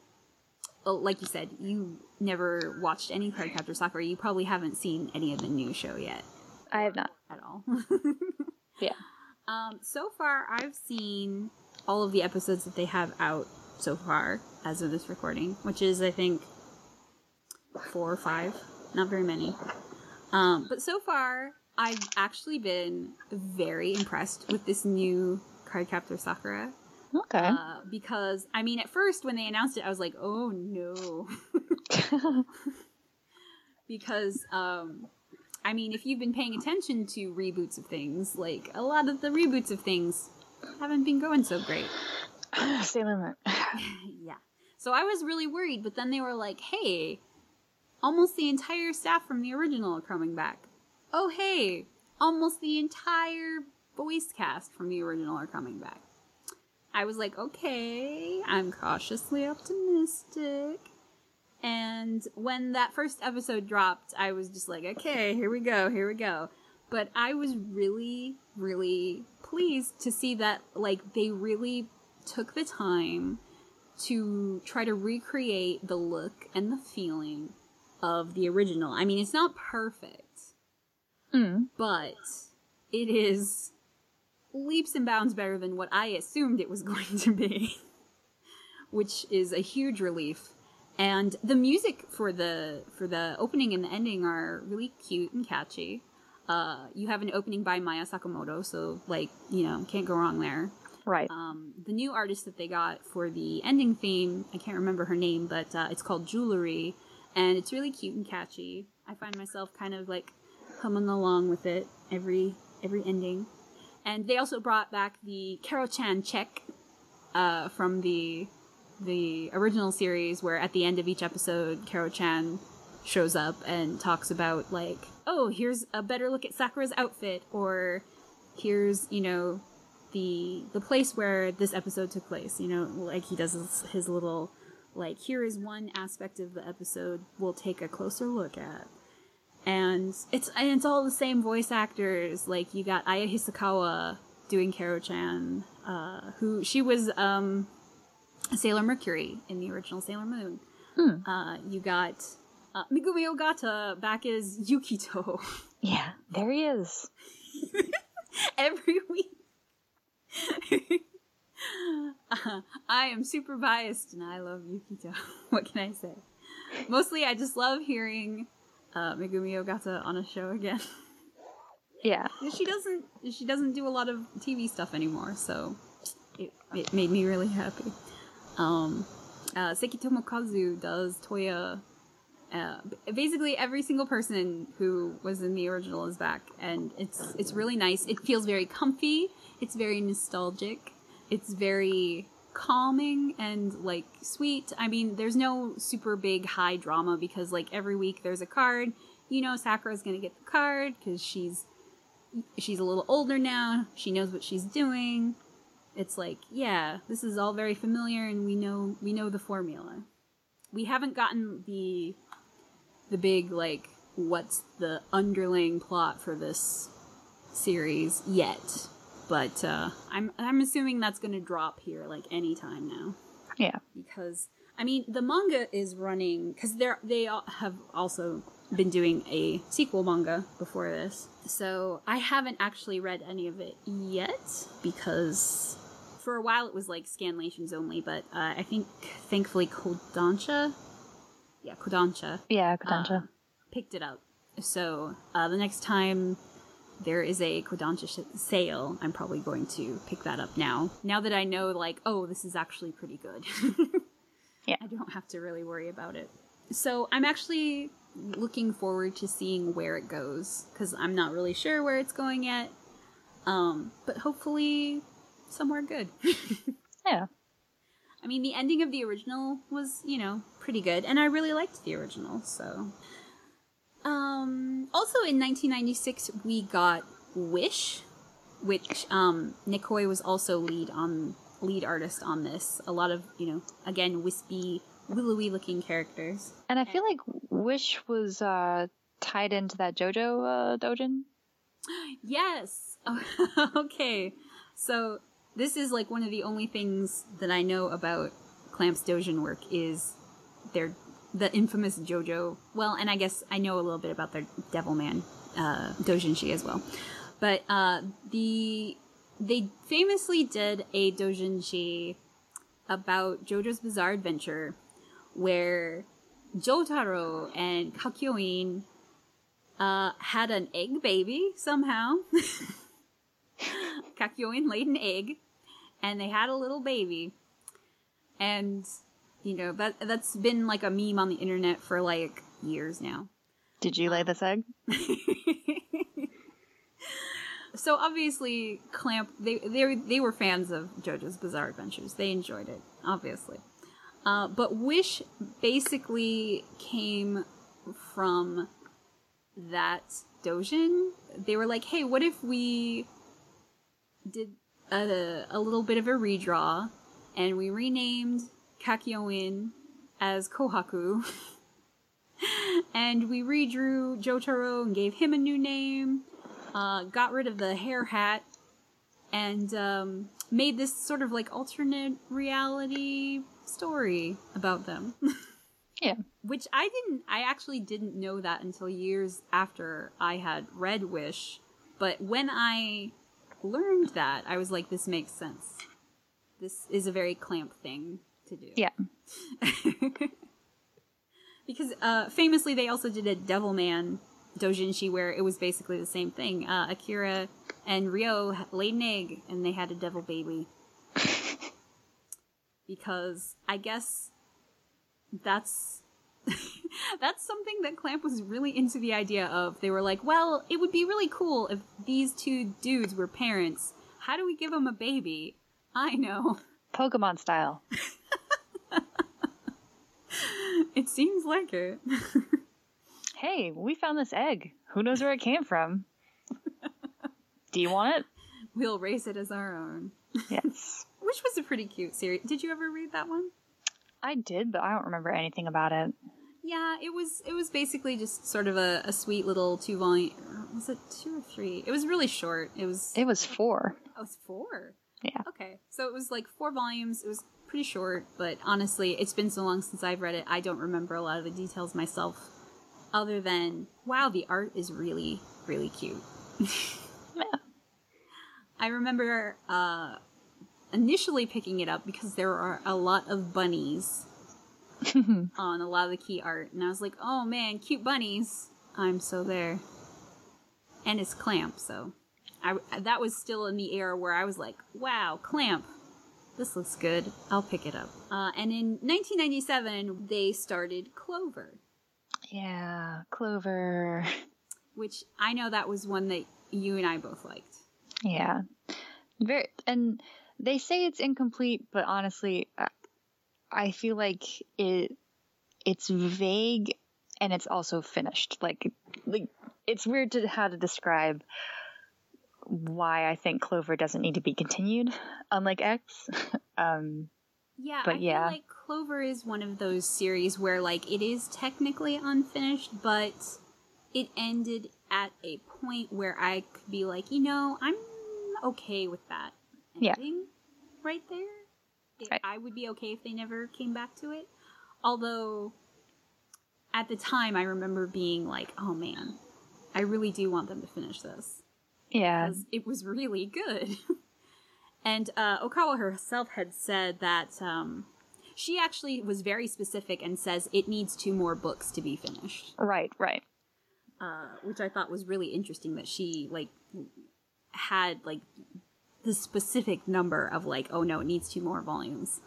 S1: well, like you said, you never watched any Cardcaptor Sakura. You probably haven't seen any of the new show yet.
S2: I have not
S1: at all.
S2: yeah.
S1: Um, so far, I've seen all of the episodes that they have out so far as of this recording, which is, I think, four or five. Not very many. Um, but so far, I've actually been very impressed with this new Cardcaptor Sakura.
S2: Okay.
S1: Uh, because I mean, at first when they announced it, I was like, "Oh no," because um, I mean, if you've been paying attention to reboots of things, like a lot of the reboots of things haven't been going so great.
S2: Sailor Moon.
S1: yeah. So I was really worried, but then they were like, "Hey, almost the entire staff from the original are coming back." Oh, hey, almost the entire voice cast from the original are coming back. I was like, okay, I'm cautiously optimistic. And when that first episode dropped, I was just like, okay, here we go, here we go. But I was really, really pleased to see that, like, they really took the time to try to recreate the look and the feeling of the original. I mean, it's not perfect,
S2: mm.
S1: but it is leaps and bounds better than what I assumed it was going to be, which is a huge relief. And the music for the for the opening and the ending are really cute and catchy. Uh, you have an opening by Maya Sakamoto, so like you know can't go wrong there.
S2: Right.
S1: Um, the new artist that they got for the ending theme, I can't remember her name, but uh, it's called Jewelry, and it's really cute and catchy. I find myself kind of like humming along with it every every ending. And they also brought back the Kero-chan check uh, from the the original series, where at the end of each episode, Kero-chan shows up and talks about like, oh, here's a better look at Sakura's outfit, or here's you know the the place where this episode took place. You know, like he does his, his little like here is one aspect of the episode we'll take a closer look at and it's and it's all the same voice actors. Like you got Aya Hisakawa doing Kero-chan, uh, who she was um, Sailor Mercury in the original Sailor Moon.
S2: Hmm.
S1: Uh, you got uh, Megumi Ogata back as Yukito.
S2: Yeah, there he is.
S1: Every week. uh, I am super biased and I love Yukito. what can I say? Mostly, I just love hearing uh, Megumi Ogata on a show again.
S2: Yeah.
S1: she doesn't she doesn't do a lot of TV stuff anymore, so it, it made me really happy. Um, uh, Seki Tomokazu does Toya. Uh, basically, every single person who was in the original is back, and it's it's really nice. It feels very comfy. It's very nostalgic. It's very calming and like sweet. I mean, there's no super big high drama because like every week there's a card. You know Sakura's to get the card cuz she's she's a little older now. She knows what she's doing. It's like, yeah, this is all very familiar and we know we know the formula. We haven't gotten the the big like what's the underlying plot for this series yet but uh, I'm I'm assuming that's going to drop here like anytime now.
S2: Yeah,
S1: because I mean the manga is running because they're they have also been doing a sequel manga before this, so I haven't actually read any of it yet because for a while it was like scanlations only, but uh, I think thankfully Kodansha, yeah Kodansha,
S2: yeah Kodansha,
S1: uh, picked it up. So uh, the next time there is a Kodansha sh- sale, I'm probably going to pick that up now. Now that I know, like, oh, this is actually pretty good.
S2: yeah.
S1: I don't have to really worry about it. So I'm actually looking forward to seeing where it goes, because I'm not really sure where it's going yet. Um, but hopefully somewhere good.
S2: yeah.
S1: I mean, the ending of the original was, you know, pretty good, and I really liked the original, so Um, also in 1996, we got Wish, which um, Nekoi was also lead on lead artist on this. A lot of you know, again, wispy, willowy looking characters.
S2: And I feel like Wish was uh, tied into that JoJo uh, Dojin.
S1: Yes. okay. So this is like one of the only things that I know about Clamp's Dojin work is their the infamous JoJo. Well, and I guess I know a little bit about their Devilman uh, Dojinshi as well. But uh, the they famously did a Dojinshi about JoJo's Bizarre Adventure, where Jotaro and Kakyoin uh, had an egg baby somehow. Kakyoin laid an egg, and they had a little baby. And you know that that's been like a meme on the internet for like years now.
S2: Did you lay this egg?
S1: so obviously, Clamp they they they were fans of JoJo's Bizarre Adventures. They enjoyed it, obviously. Uh, but Wish basically came from that Dojin. They were like, "Hey, what if we did a, a little bit of a redraw and we renamed Kakyoin as Kohaku. and we redrew Jotaro and gave him a new name, uh, got rid of the hair hat, and um, made this sort of like alternate reality story about them.
S2: yeah.
S1: Which I didn't, I actually didn't know that until years after I had read Wish. But when I learned that, I was like, this makes sense. This is a very clamp thing to do.
S2: Yeah.
S1: because uh, famously, they also did a Devilman Dojinshi where it was basically the same thing. Uh, Akira and Ryo laid an egg and they had a devil baby. because I guess that's that's something that Clamp was really into the idea of. They were like, well, it would be really cool if these two dudes were parents. How do we give them a baby? I know.
S2: Pokemon style.
S1: it seems like it.
S2: hey, we found this egg. Who knows where it came from? Do you want it?
S1: We'll raise it as our own.
S2: Yes.
S1: Which was a pretty cute series. Did you ever read that one?
S2: I did, but I don't remember anything about it.
S1: Yeah, it was it was basically just sort of a, a sweet little two volume. Was it two or three? It was really short. It was.
S2: It was four.
S1: Oh, it was four.
S2: Yeah.
S1: Okay, so it was like four volumes. It was pretty short, but honestly, it's been so long since I've read it. I don't remember a lot of the details myself, other than wow, the art is really really cute.
S2: yeah.
S1: I remember uh, initially picking it up because there are a lot of bunnies on a lot of the key art, and I was like, "Oh man, cute bunnies!" I'm so there, and it's Clamp, so I that was still in the era where I was like, "Wow, Clamp, this looks good. I'll pick it up." Uh, and in 1997, they started Clover.
S2: Yeah, Clover.
S1: Which I know that was one that you and I both liked.
S2: Yeah, very and they say it's incomplete, but honestly, I feel like it it's vague and it's also finished. Like like it's weird to how to describe why I think Clover doesn't need to be continued, unlike X. um,
S1: yeah,
S2: but
S1: I
S2: yeah.
S1: feel like Clover is one of those series where like it is technically unfinished, but it ended at a point where I could be like, you know, I'm okay with that ending
S2: yeah.
S1: right there. It,
S2: right.
S1: I would be okay if they never came back to it. Although, at the time, I remember being like, oh man, I really do want them to finish this.
S2: Yeah.
S1: Because it was really good. and uh, Ohkawa herself had said that um, she actually was very specific and says it needs two more books to be finished.
S2: Right, right.
S1: Uh, which I thought was really interesting that she, like, had, like, the specific number of like, oh no, it needs two more volumes.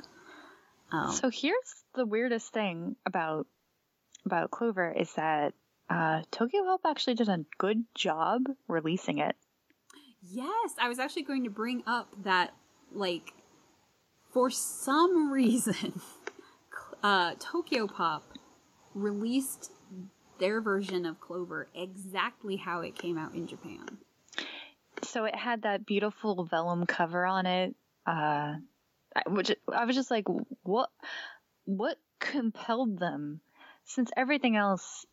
S2: Um, so here's the weirdest thing about about Clover is that uh, Tokyo Pop actually did a good job releasing it.
S1: Yes, I was actually going to bring up that like for some reason uh, Tokyo Pop released their version of Clover exactly how it came out in Japan.
S2: So it had that beautiful vellum cover on it, uh, which I was just like, what, what compelled them? Since everything else,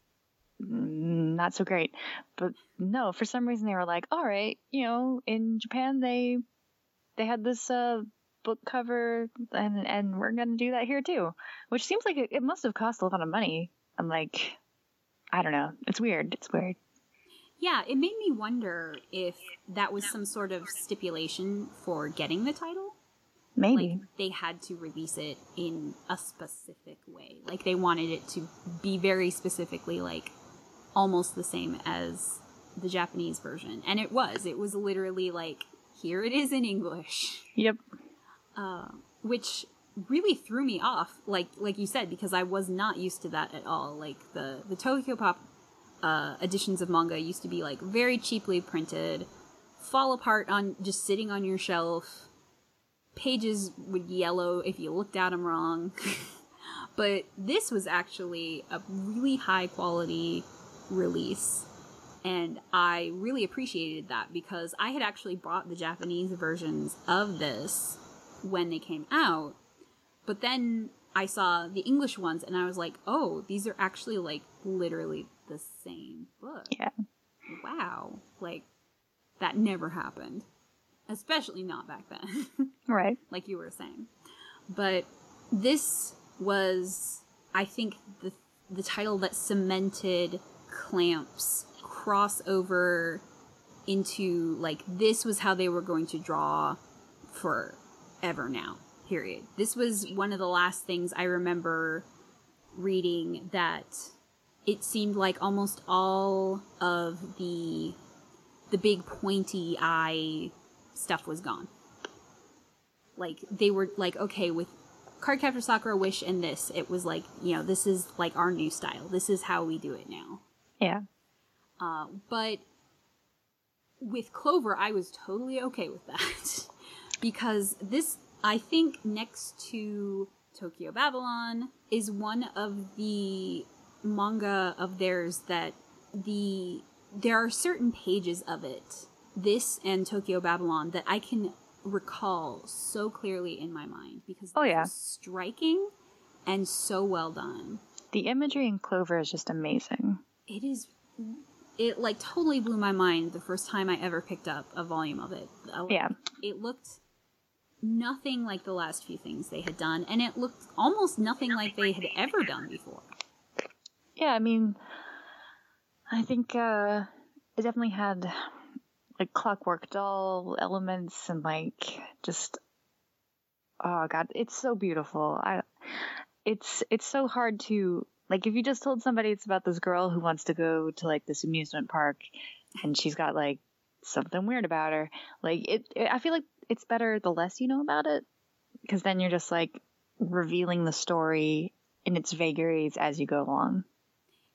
S2: not so great. But no, for some reason they were like, all right, you know, in Japan they, they had this, uh, book cover and and we're gonna do that here too which seems like it, it must have cost a lot of money i'm like i don't know it's weird it's weird
S1: yeah, it made me wonder if that was some sort of stipulation for getting the title.
S2: maybe
S1: Like they had to release it in a specific way. Like they wanted it to be very specifically like almost the same as the Japanese version. And it was. It was literally like here it is in English.
S2: yep
S1: Uh, which really threw me off like like you said because I was not used to that at all. Like the the Tokyo Pop uh, editions of manga used to be like very cheaply printed, fall apart on just sitting on your shelf. Pages would yellow if you looked at them wrong. but this was actually a really high quality release. And I really appreciated that because I had actually bought the Japanese versions of this when they came out. But then I saw the English ones and I was like, oh, these are actually like literally the same book.
S2: yeah
S1: Wow. Like, that never happened. Especially not back then,
S2: right
S1: like you were saying. But this was, I think, the, the title that cemented Clamps crossover into, like, this was how they were going to draw forever now, period. This was one of the last things I remember reading that it seemed like almost all of the the big pointy eye stuff was gone. Like they were like okay with Cardcaptor Sakura Wish and this it was like you know this is like our new style. This is how we do it now.
S2: Yeah.
S1: Uh, but with Clover, I was totally okay with that. Because this, I think, next to Tokyo Babylon, is one of the manga of theirs that the there are certain pages of it, this and Tokyo Babylon, that I can recall so clearly in my mind because
S2: Oh, yeah.
S1: striking and so well done.
S2: The imagery in clover is just amazing
S1: it is it like totally blew my mind the first time i ever picked up a volume of it
S2: Yeah.
S1: it looked nothing like the last few things they had done and it looked almost nothing like they had ever done before
S2: Yeah, I mean, I think uh, it definitely had like clockwork doll elements and like just oh god, it's so beautiful. I it's it's so hard to like if you just told somebody it's about this girl who wants to go to like this amusement park and she's got like something weird about her. Like it, it I feel like it's better the less you know about it because then you're just like revealing the story in its vagaries as you go along.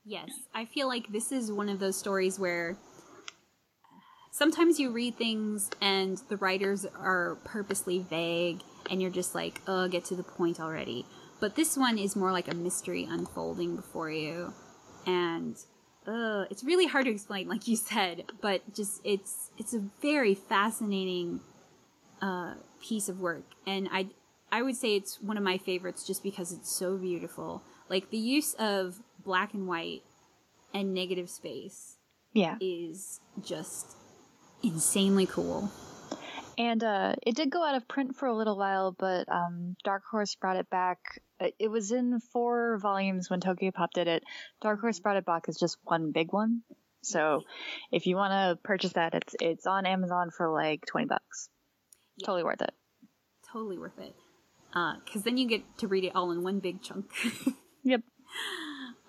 S1: yes i feel like this is one of those stories where sometimes you read things and the writers are purposely vague and you're just like oh get to the point already but this one is more like a mystery unfolding before you and uh, it's really hard to explain like you said but just it's it's a very fascinating uh, piece of work and i i would say it's one of my favorites just because it's so beautiful like the use of black and white and negative space
S2: Yeah.
S1: is just insanely cool
S2: And uh, it did go out of print for a little while, but um, Dark Horse brought it back. It it was in four volumes when Tokyo Pop did it. Dark Horse brought it back as just one big one. So if you want to purchase that, it's it's on Amazon for like twenty bucks.
S1: Yeah.
S2: Totally worth it.
S1: totally worth it because then you get to read it all in one big chunk
S2: Yep.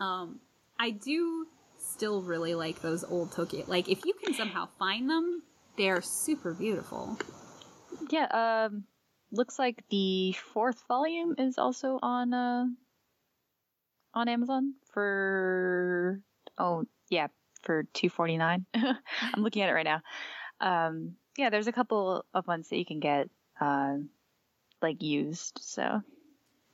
S1: um i do still really like those old tokyo like if you can somehow find them they're super beautiful
S2: Yeah. Um, looks like the fourth volume is also on uh on Amazon for oh yeah for two forty nine. I'm looking at it right now. Um, yeah, there's a couple of ones that you can get uh, like used. So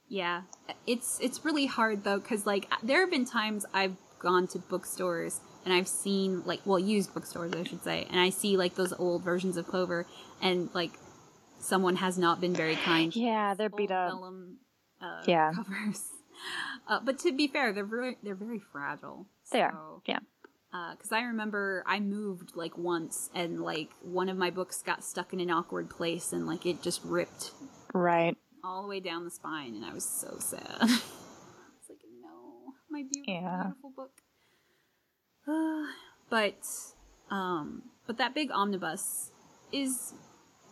S1: Yeah, it's it's really hard though because like there have been times I've gone to bookstores and I've seen like well used bookstores I should say, and I see like those old versions of Clover, and like someone has not been very kind.
S2: Yeah, they're beat up.
S1: vellum, uh,
S2: Yeah.
S1: covers. Uh, but to be fair, they're very they're very fragile.
S2: They are. Yeah.
S1: because I remember I moved like once and like one of my books got stuck in an awkward place and like it just ripped
S2: Right.
S1: all the way down the spine and I was so sad. it's like no, my beautiful,
S2: Yeah.
S1: beautiful book. Uh, but um, but that big omnibus is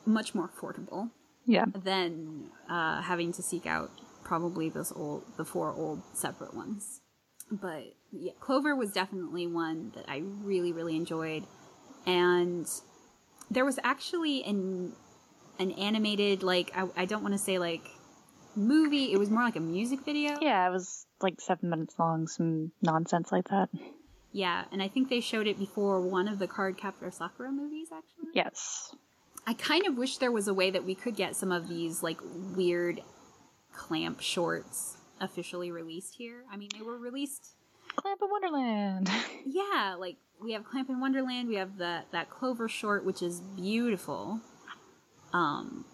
S1: much more affordable
S2: Yeah.
S1: than uh, having to seek out probably those old the four old separate ones but yeah clover was definitely one that i really really enjoyed and there was actually an an animated like i, I don't want to say like movie it was more like a music video
S2: Yeah, it was like seven minutes long, some nonsense like that.
S1: yeah and i think they showed it before one of the card captor sakura movies actually
S2: Yes.
S1: I kind of wish there was a way that we could get some of these like weird clamp shorts officially released here. I mean, they were released.
S2: Clamp in Wonderland.
S1: Yeah, like we have Clamp in Wonderland. We have that that Clover short, which is beautiful. Um,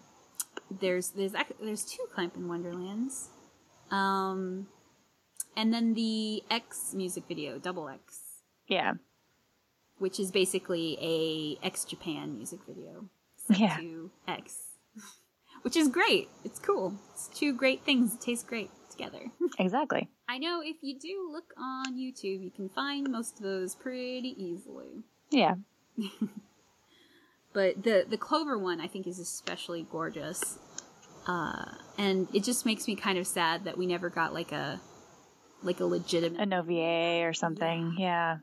S1: there's there's there's two Clamp in Wonderlands. Um, and then the X music video, Double X,
S2: yeah.
S1: which is basically a X Japan music video.
S2: Yeah.
S1: To X, which is great. It's cool. It's two great things that taste great together.
S2: Exactly.
S1: I know if you do look on YouTube, you can find most of those pretty easily.
S2: Yeah.
S1: But the the clover one, I think, is especially gorgeous, uh, and it just makes me kind of sad that we never got like a like a legitimate.
S2: An OVA or something. Yeah.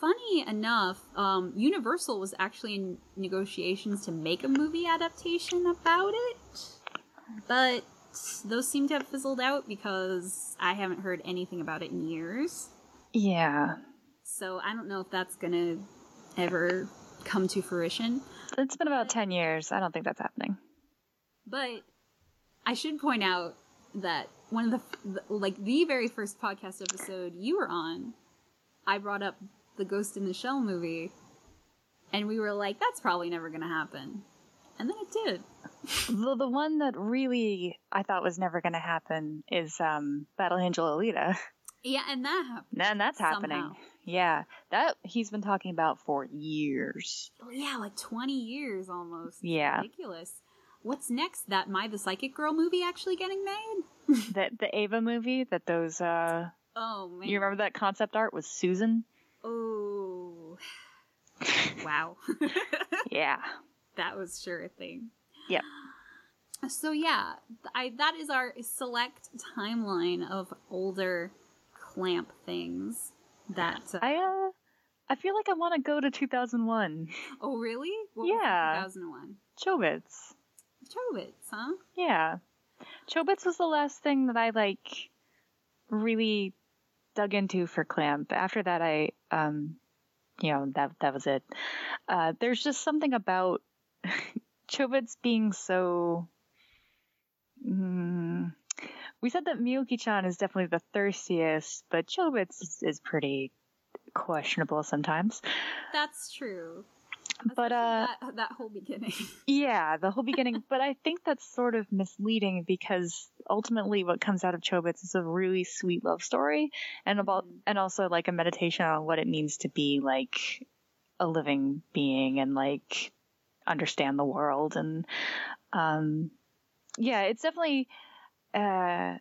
S1: Funny enough, um, Universal was actually in negotiations to make a movie adaptation about it, but those seem to have fizzled out because I haven't heard anything about it in years.
S2: Yeah.
S1: So I don't know if that's gonna ever come to fruition.
S2: It's been about 10 years. I don't think that's happening.
S1: But I should point out that one of the, the like the very first podcast episode you were on, I brought up the Ghost in the Shell movie, and we were like, "That's probably never gonna happen," and then it did.
S2: The, the one that really I thought was never going to happen is um, Battle Angel Alita.
S1: Yeah, and that happened.
S2: And that's happening.
S1: Somehow.
S2: Yeah. That he's been talking about for years.
S1: Oh, yeah, like twenty years almost.
S2: Yeah.
S1: ridiculous. What's next? That Mai the Psychic Girl movie actually getting made?
S2: that the Ava movie that those uh
S1: Oh man.
S2: you remember that concept art with Susan?
S1: Oh. wow.
S2: Yeah.
S1: that was sure a thing.
S2: Yep.
S1: So yeah, I that is our select timeline of older clamp things that. Uh,
S2: I uh I feel like I want to go to 2001.
S1: oh really?
S2: Yeah.
S1: Two thousand one.
S2: Chobits.
S1: Chobits, huh?
S2: Yeah. Chobits was the last thing that I like really dug into for clamp. After that I um you know, that that was it. Uh there's just something about Chobits being so mm, we said that Miyuki-chan is definitely the thirstiest, but Chobits is, is pretty questionable sometimes.
S1: That's true.
S2: But uh
S1: that, that whole beginning.
S2: Yeah, the whole beginning. but I think that's sort of misleading because ultimately what comes out of Chobits is a really sweet love story and about
S1: Mhm.
S2: and also like a meditation on what it means to be like a living being and like understand the world and um yeah, it's definitely uh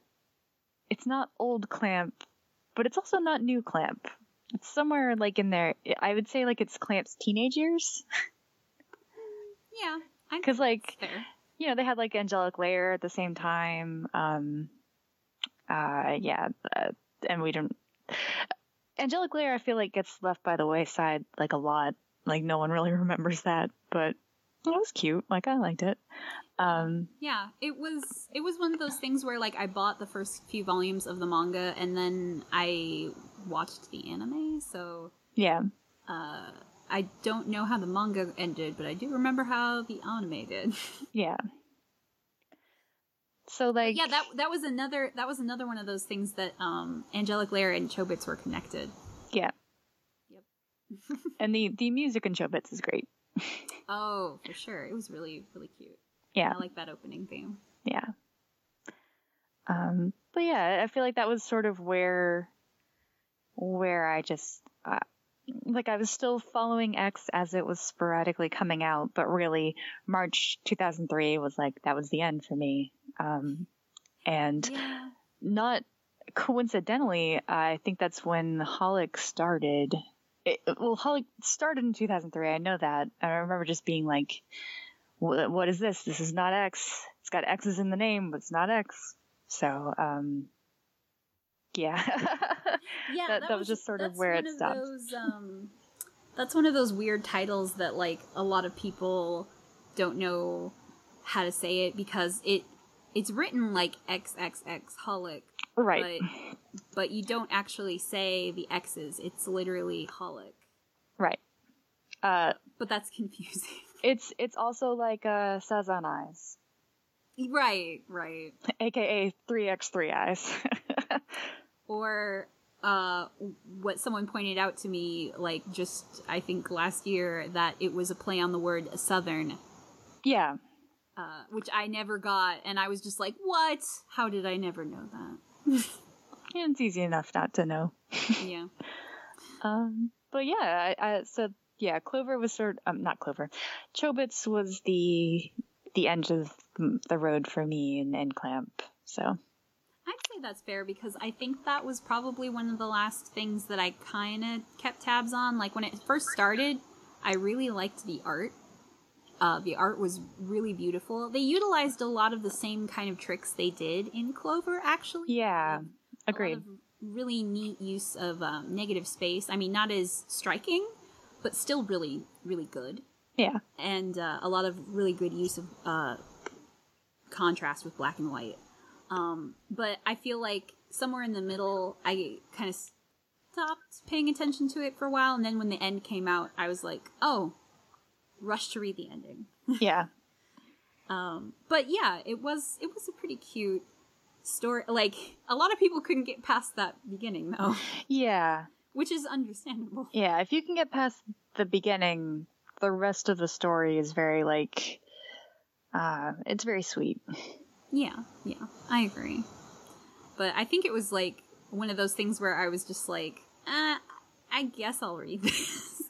S2: it's not old clamp, but it's also not new clamp. It's somewhere like in there. I would say like it's Clamp's teenage years.
S1: yeah, because
S2: like, you know, they had like Angelic Layer at the same time. Um, uh, yeah, uh, and we don't. Angelic Layer, I feel like gets left by the wayside like a lot. Like no one really remembers that, but it was cute. Like I liked it. Um,
S1: Yeah, it was it was one of those things where like I bought the first few volumes of the manga and then I watched the anime, so
S2: yeah,
S1: uh I don't know how the manga ended, but I do remember how the anime did.
S2: yeah. So like
S1: yeah, that that was another that was another one of those things that um Angelic Layer and Chobits were connected.
S2: Yeah.
S1: Yep.
S2: and the the music in Chobits is great.
S1: Oh, for sure. It was really really cute.
S2: Yeah.
S1: I like that opening theme.
S2: Yeah. Um, but yeah, I feel like that was sort of where, where I just, uh, like I was still following X as it was sporadically coming out, but really March 2003 was like, that was the end for me. Um, and
S1: Yeah.
S2: not coincidentally, I think that's when Holic started. It, well, Holic started in 2003. I know that. I remember just being like, "What? What is this? This is not X. It's got X's in the name, but it's not X." So, um, yeah,
S1: Yeah,
S2: That- that was just sort of where it
S1: of
S2: stopped.
S1: Those, um, that's one of those weird titles that like a lot of people don't know how to say it because it it's written like XXX holic,
S2: right,
S1: but but you don't actually say the X's. It's literally holic,
S2: right. Uh,
S1: but that's confusing.
S2: it's it's also like uh, Sazan Eyes,
S1: right, right.
S2: aka 3x3 Eyes.
S1: or uh, what someone pointed out to me, like just I think last year, that it was a play on the word southern,
S2: yeah,
S1: uh, which I never got, and I was just like, "What? How did I never know that?"
S2: it's easy enough not to know.
S1: yeah,
S2: Um, but yeah, I, I so yeah, Clover was sort um not Clover, Chobits was the the end of the road for me and, and Clamp. So
S1: say that's fair because I think that was probably one of the last things that I kind of kept tabs on. Like when it first started, I really liked the art. Uh, the art was really beautiful. They utilized a lot of the same kind of tricks they did in Clover, actually.
S2: yeah,
S1: a lot
S2: agreed.
S1: really neat use of um, negative space. I mean, not as striking, but still really, really good.
S2: Yeah,
S1: And uh, a lot of really good use of uh, contrast with black and white. Um, but I feel like somewhere in the middle, I kind of stopped paying attention to it for a while. And then when the end came out, I was like, oh, rush to read the ending.
S2: yeah,
S1: Um, but yeah, it was it was a pretty cute story. Like a lot of people couldn't get past that beginning though,
S2: yeah,
S1: which is understandable.
S2: yeah. If you can get past the beginning, the rest of the story is very like, uh, it's very sweet.
S1: Yeah, yeah, I agree. But I think it was like one of those things where I was just like, uh, I guess I'll read this.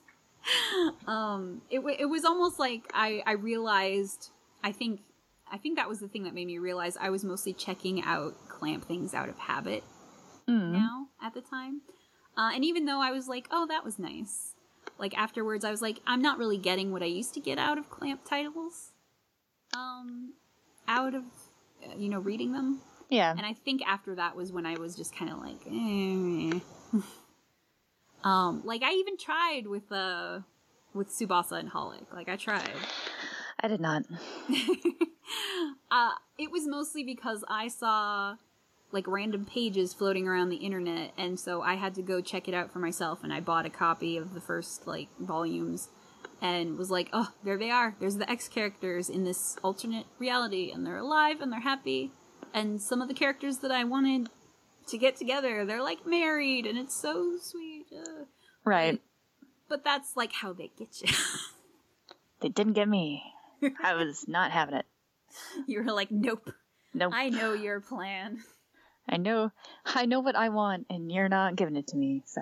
S1: um, it it was almost like I I realized I think I think that was the thing that made me realize I was mostly checking out clamp things out of habit
S2: Mm.
S1: now at the time. Uh, and even though I was like, oh, that was nice, like afterwards, I was like, I'm not really getting what I used to get out of clamp titles. Um, out of you know reading them,
S2: Yeah,
S1: and I think after that was when I was just kind of like, eh. um, like I even tried with uh with Tsubasa and Holic. Like I tried.
S2: I did not.
S1: uh, it was mostly because I saw like random pages floating around the internet, and so I had to go check it out for myself. And I bought a copy of the first like volumes, and was like, "Oh, there they are. There's the X characters in this alternate reality, and they're alive and they're happy. And some of the characters that I wanted to get together, they're like married, and it's so sweet." Uh,
S2: Right.
S1: but that's like how they get you.
S2: They didn't get me. I was not having it.
S1: you were like, "Nope,
S2: Nope.
S1: I know your plan."
S2: I know, I know what I want, and you're not giving it to me. So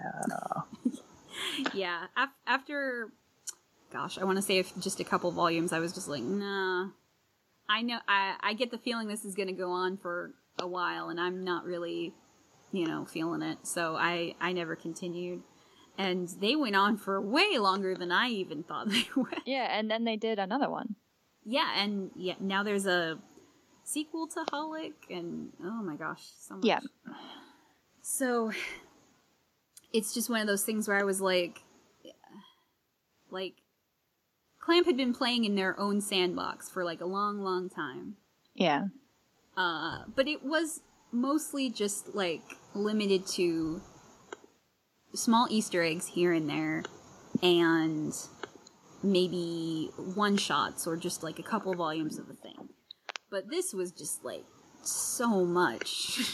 S1: yeah af- after gosh i want to say if just a couple volumes i was just like nah. I know i i get the feeling this is going to go on for a while and i'm not really you know feeling it. So i i never continued. And they went on for way longer than i even thought they would.
S2: Yeah, and then they did another one.
S1: yeah and yeah now there's a sequel to holic and oh my gosh so much.
S2: Yeah.
S1: so it's just one of those things where i was like like clamp had been playing in their own sandbox for like a long long time
S2: Yeah,
S1: uh but it was mostly just like limited to small easter eggs here and there and maybe one shots or just like a couple volumes of a thing but this was just like so much.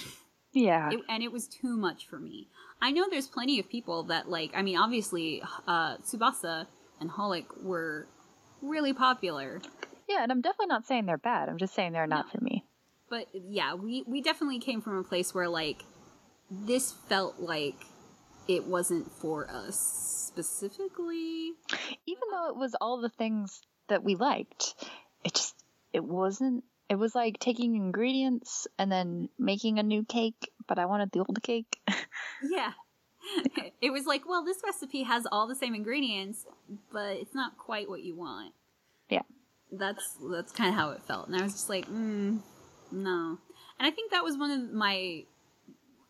S2: Yeah.
S1: It, and it was too much for me. I know there's plenty of people that like. I mean, obviously, uh, Tsubasa and Holic were really popular,
S2: yeah, and I'm definitely not saying they're bad. I'm just saying they're not for me.
S1: but yeah, we we definitely came from a place where like this felt like it wasn't for us specifically.
S2: Even though it was all the things that we liked, it just it wasn't it was like taking ingredients and then making a new cake, but I wanted the old cake.
S1: Yeah. it was like, well, this recipe has all the same ingredients, but it's not quite what you want.
S2: Yeah.
S1: That's that's kind of how it felt, and I was just like, mm, no. And I think that was one of my.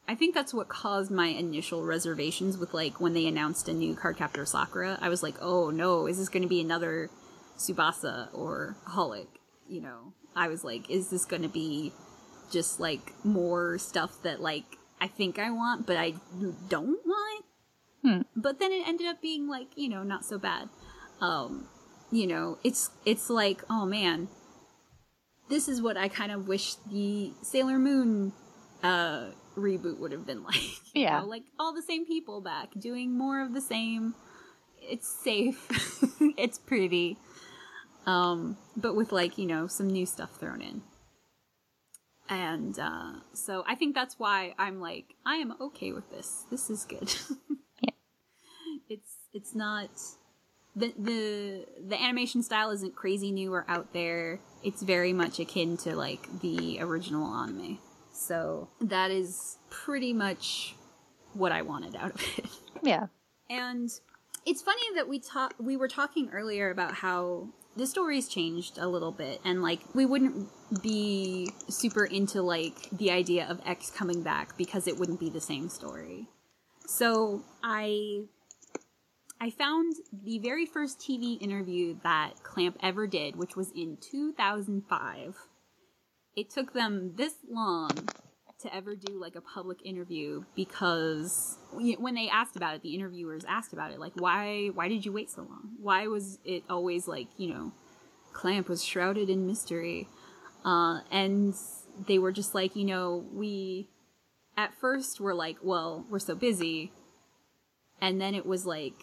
S1: I think that's what caused my initial reservations with like when they announced a new Cardcaptor Sakura. I was like, oh no, is this going to be another Tsubasa or Holic? You know, I was like, is this going to be just like more stuff that like I think I want, but I don't want.
S2: Hmm.
S1: But then it ended up being like you know not so bad. Um, you know, it's it's like oh man, this is what I kind of wish the Sailor Moon uh reboot would have been like. you
S2: Yeah.
S1: know, like all the same people back doing more of the same. It's safe. it's pretty. Um, but with like, you know, some new stuff thrown in. And uh, so I think that's why I'm like, I am okay with this. This is good.
S2: Yeah.
S1: It's it's not the the the animation style isn't crazy new or out there. It's very much akin to like the original anime. So that is pretty much what I wanted out of it.
S2: yeah.
S1: And it's funny that we talk we were talking earlier about how the story's changed a little bit and like we wouldn't be super into like the idea of X coming back because it wouldn't be the same story. So I I found the very first TV interview that Clamp ever did, which was in 2005. It took them this long to ever do like a public interview because when they asked about it the interviewers asked about it like why why did you wait so long? Why was it always like you know clamp was shrouded in mystery? Uh, and they were just like you know we at first were like well we're so busy. And then it was like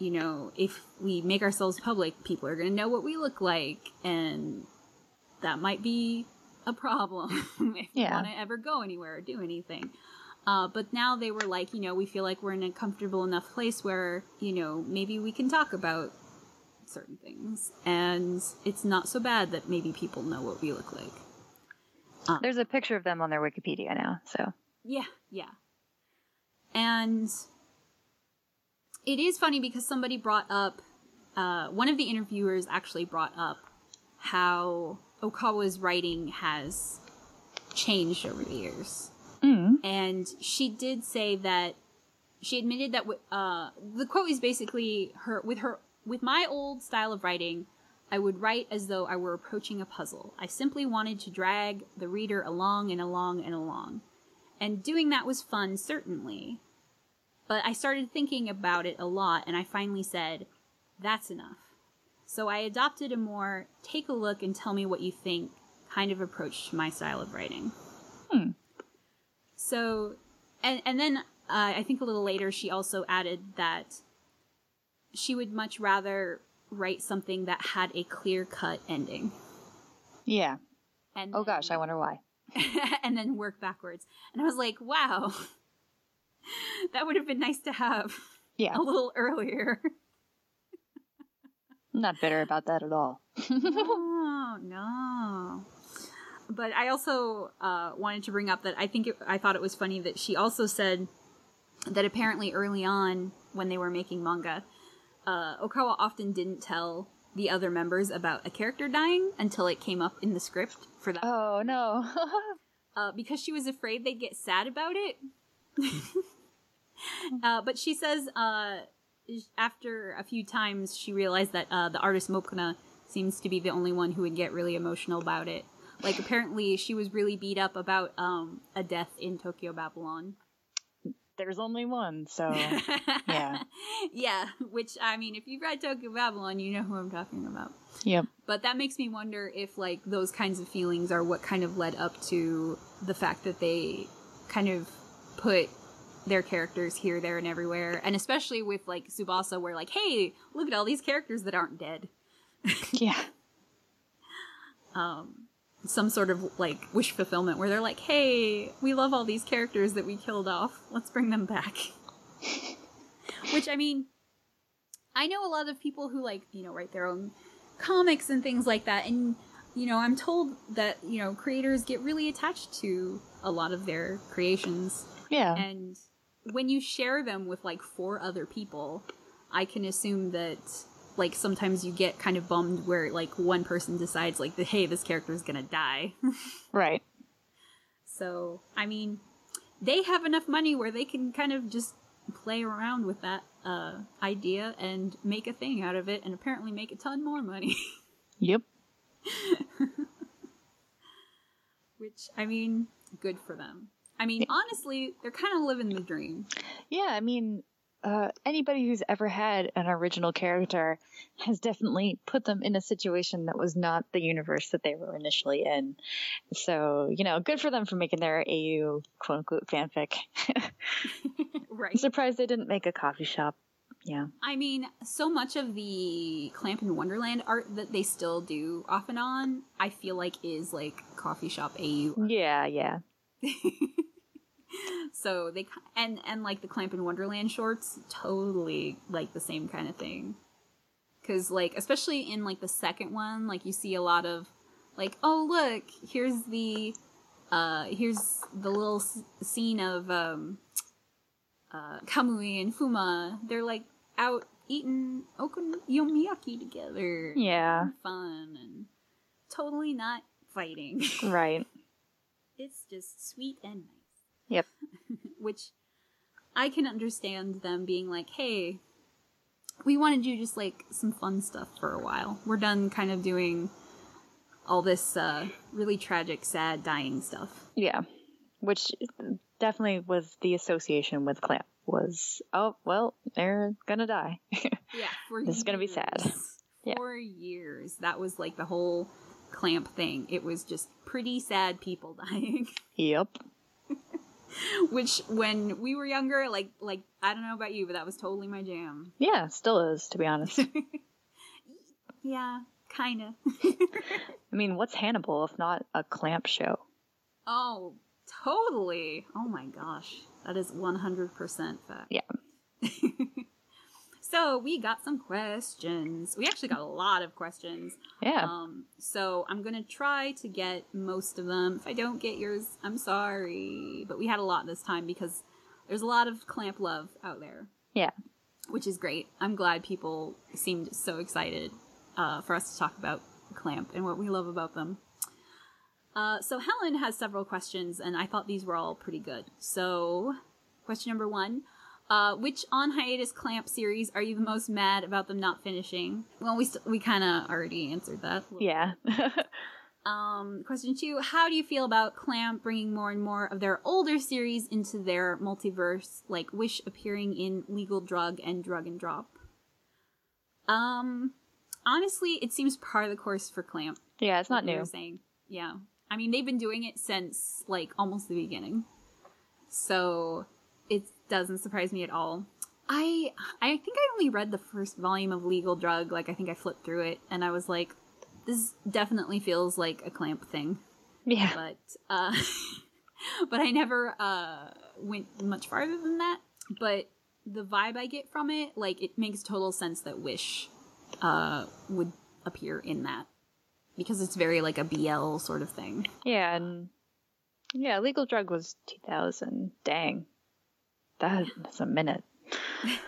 S1: you know if we make ourselves public people are to know what we look like. And that might be a problem if
S2: Yeah.
S1: we want to ever go anywhere or do anything. Uh, but now they were like, you know, we feel like we're in a comfortable enough place where, you know, maybe we can talk about certain things. And it's not so bad that maybe people know what we look like.
S2: There's a picture of them on their Wikipedia now, so
S1: Yeah, yeah. And it is funny because somebody brought up, uh, one of the interviewers actually brought up how Ohkawa's writing has changed over the years.
S2: mm.
S1: And she did say that she admitted that uh, the quote is basically her with her with my old style of writing. I would write as though I were approaching a puzzle. I simply wanted to drag the reader along and along and along. And doing that was fun, certainly. But I started thinking about it a lot, and I finally said, that's enough. So I adopted a more take a look and tell me what you think kind of approach to my style of writing.
S2: Hmm.
S1: So, and, and then uh, I think a little later she also added that she would much rather write something that had a clear cut ending.
S2: yeah.
S1: And
S2: Oh gosh, I wonder why.
S1: and then work backwards. And I was like, wow, that would have been nice to have
S2: Yeah.
S1: a little earlier.
S2: I'm not bitter about that at all.
S1: no, no. But I also uh, wanted to bring up that I think it, I thought it was funny that she also said that apparently early on when they were making manga, uh, Ohkawa often didn't tell the other members about a character dying until it came up in the script for that
S2: Oh no.
S1: uh, because she was afraid they'd get sad about it. uh, but she says uh, after a few times, she realized that uh, the artist Mokona seems to be the only one who would get really emotional about it. Like apparently, she was really beat up about um, a death in Tokyo Babylon.
S2: there's only one, so yeah.
S1: yeah, which I mean, if you've read Tokyo Babylon, you know who I'm talking about.
S2: Yep.
S1: But that makes me wonder if like those kinds of feelings are what kind of led up to the fact that they kind of put their characters here, there, and everywhere, and especially with like Tsubasa, where like, hey, look at all these characters that aren't dead.
S2: yeah.
S1: Um, some sort of like wish fulfillment where they're like, hey, we love all these characters that we killed off. Let's bring them back. Which I mean, I know a lot of people who like, you know, write their own comics and things like that. And, you know, I'm told that, you know, creators get really attached to a lot of their creations.
S2: Yeah.
S1: And when you share them with like four other people, I can assume that like sometimes you get kind of bummed where like one person decides like hey this character is gonna die.
S2: Right.
S1: So i mean they have enough money where they can kind of just play around with that uh, idea and make a thing out of it and apparently make a ton more money.
S2: Yep.
S1: Which i mean good for them i mean honestly they're kind of living the dream
S2: yeah i mean uh, anybody who's ever had an original character has definitely put them in a situation that was not the universe that they were initially in. So, you know, good for them for making their AU quote unquote fanfic.
S1: right.
S2: I'm surprised they didn't make a coffee shop. Yeah.
S1: I mean, so much of the Clamp in Wonderland art that they still do off and on, I feel like is like coffee shop AU. Art.
S2: Yeah, yeah.
S1: so they and and like the Clamp in Wonderland shorts, totally like the same kind of thing. Cause like especially in like the second one, like you see a lot of like, oh look, here's the uh here's the little s- scene of um uh Kamui and Fuma. They're like out eating okonomiyaki together.
S2: Yeah.
S1: Fun and totally not fighting.
S2: Right.
S1: It's just sweet and nice.
S2: Yep.
S1: Which I can understand them being like, hey, we want to do just like some fun stuff for a while. We're done kind of doing all this uh, really tragic, sad, dying stuff.
S2: Yeah. Which definitely was the association with Clamp was, oh, well, they're gonna die.
S1: Yeah,
S2: This is gonna be sad.
S1: Four
S2: Yeah.
S1: Years. That was like the whole clamp thing. It was just pretty sad people dying.
S2: yep.
S1: Which when we were younger, like like I don't know about you, but that was totally my jam.
S2: Yeah, still is, to be honest.
S1: Yeah, kinda.
S2: I mean, what's Hannibal if not a Clamp show?
S1: Oh, totally. Oh my gosh. That is 100% fact.
S2: Yeah.
S1: So, we got some questions. We actually got a lot of questions.
S2: Yeah.
S1: Um, so, I'm going to try to get most of them. If I don't get yours, I'm sorry. But we had a lot this time because there's a lot of clamp love out there,
S2: yeah.
S1: which is great. I'm glad people seemed so excited uh, for us to talk about clamp and what we love about them. Uh, so Helen has several questions, and I thought these were all pretty good. So, question number one: uh, Which on hiatus clamp series are you the most mad about them not finishing? Well, we st- we kind of already answered that.
S2: Yeah.
S1: Um, question two: How do you feel about Clamp bringing more and more of their older series into their multiverse, like Wish appearing in Legal Drug and Drug and Drop? Um, honestly, it seems part of the course for Clamp.
S2: yeah, it's not new.
S1: saying. Yeah. I mean, they've been doing it since like almost the beginning. So doesn't surprise me at all. I I think I only read the first volume of Legal Drug, like I think I flipped through it and I was like this definitely feels like a clamp thing.
S2: Yeah.
S1: But uh but I never uh went much farther than that. But the vibe I get from it, like it makes total sense that Wish uh would appear in that because it's very like a BL sort of thing.
S2: Yeah, and yeah, legal drug was 2000. Dang. That, that's a minute.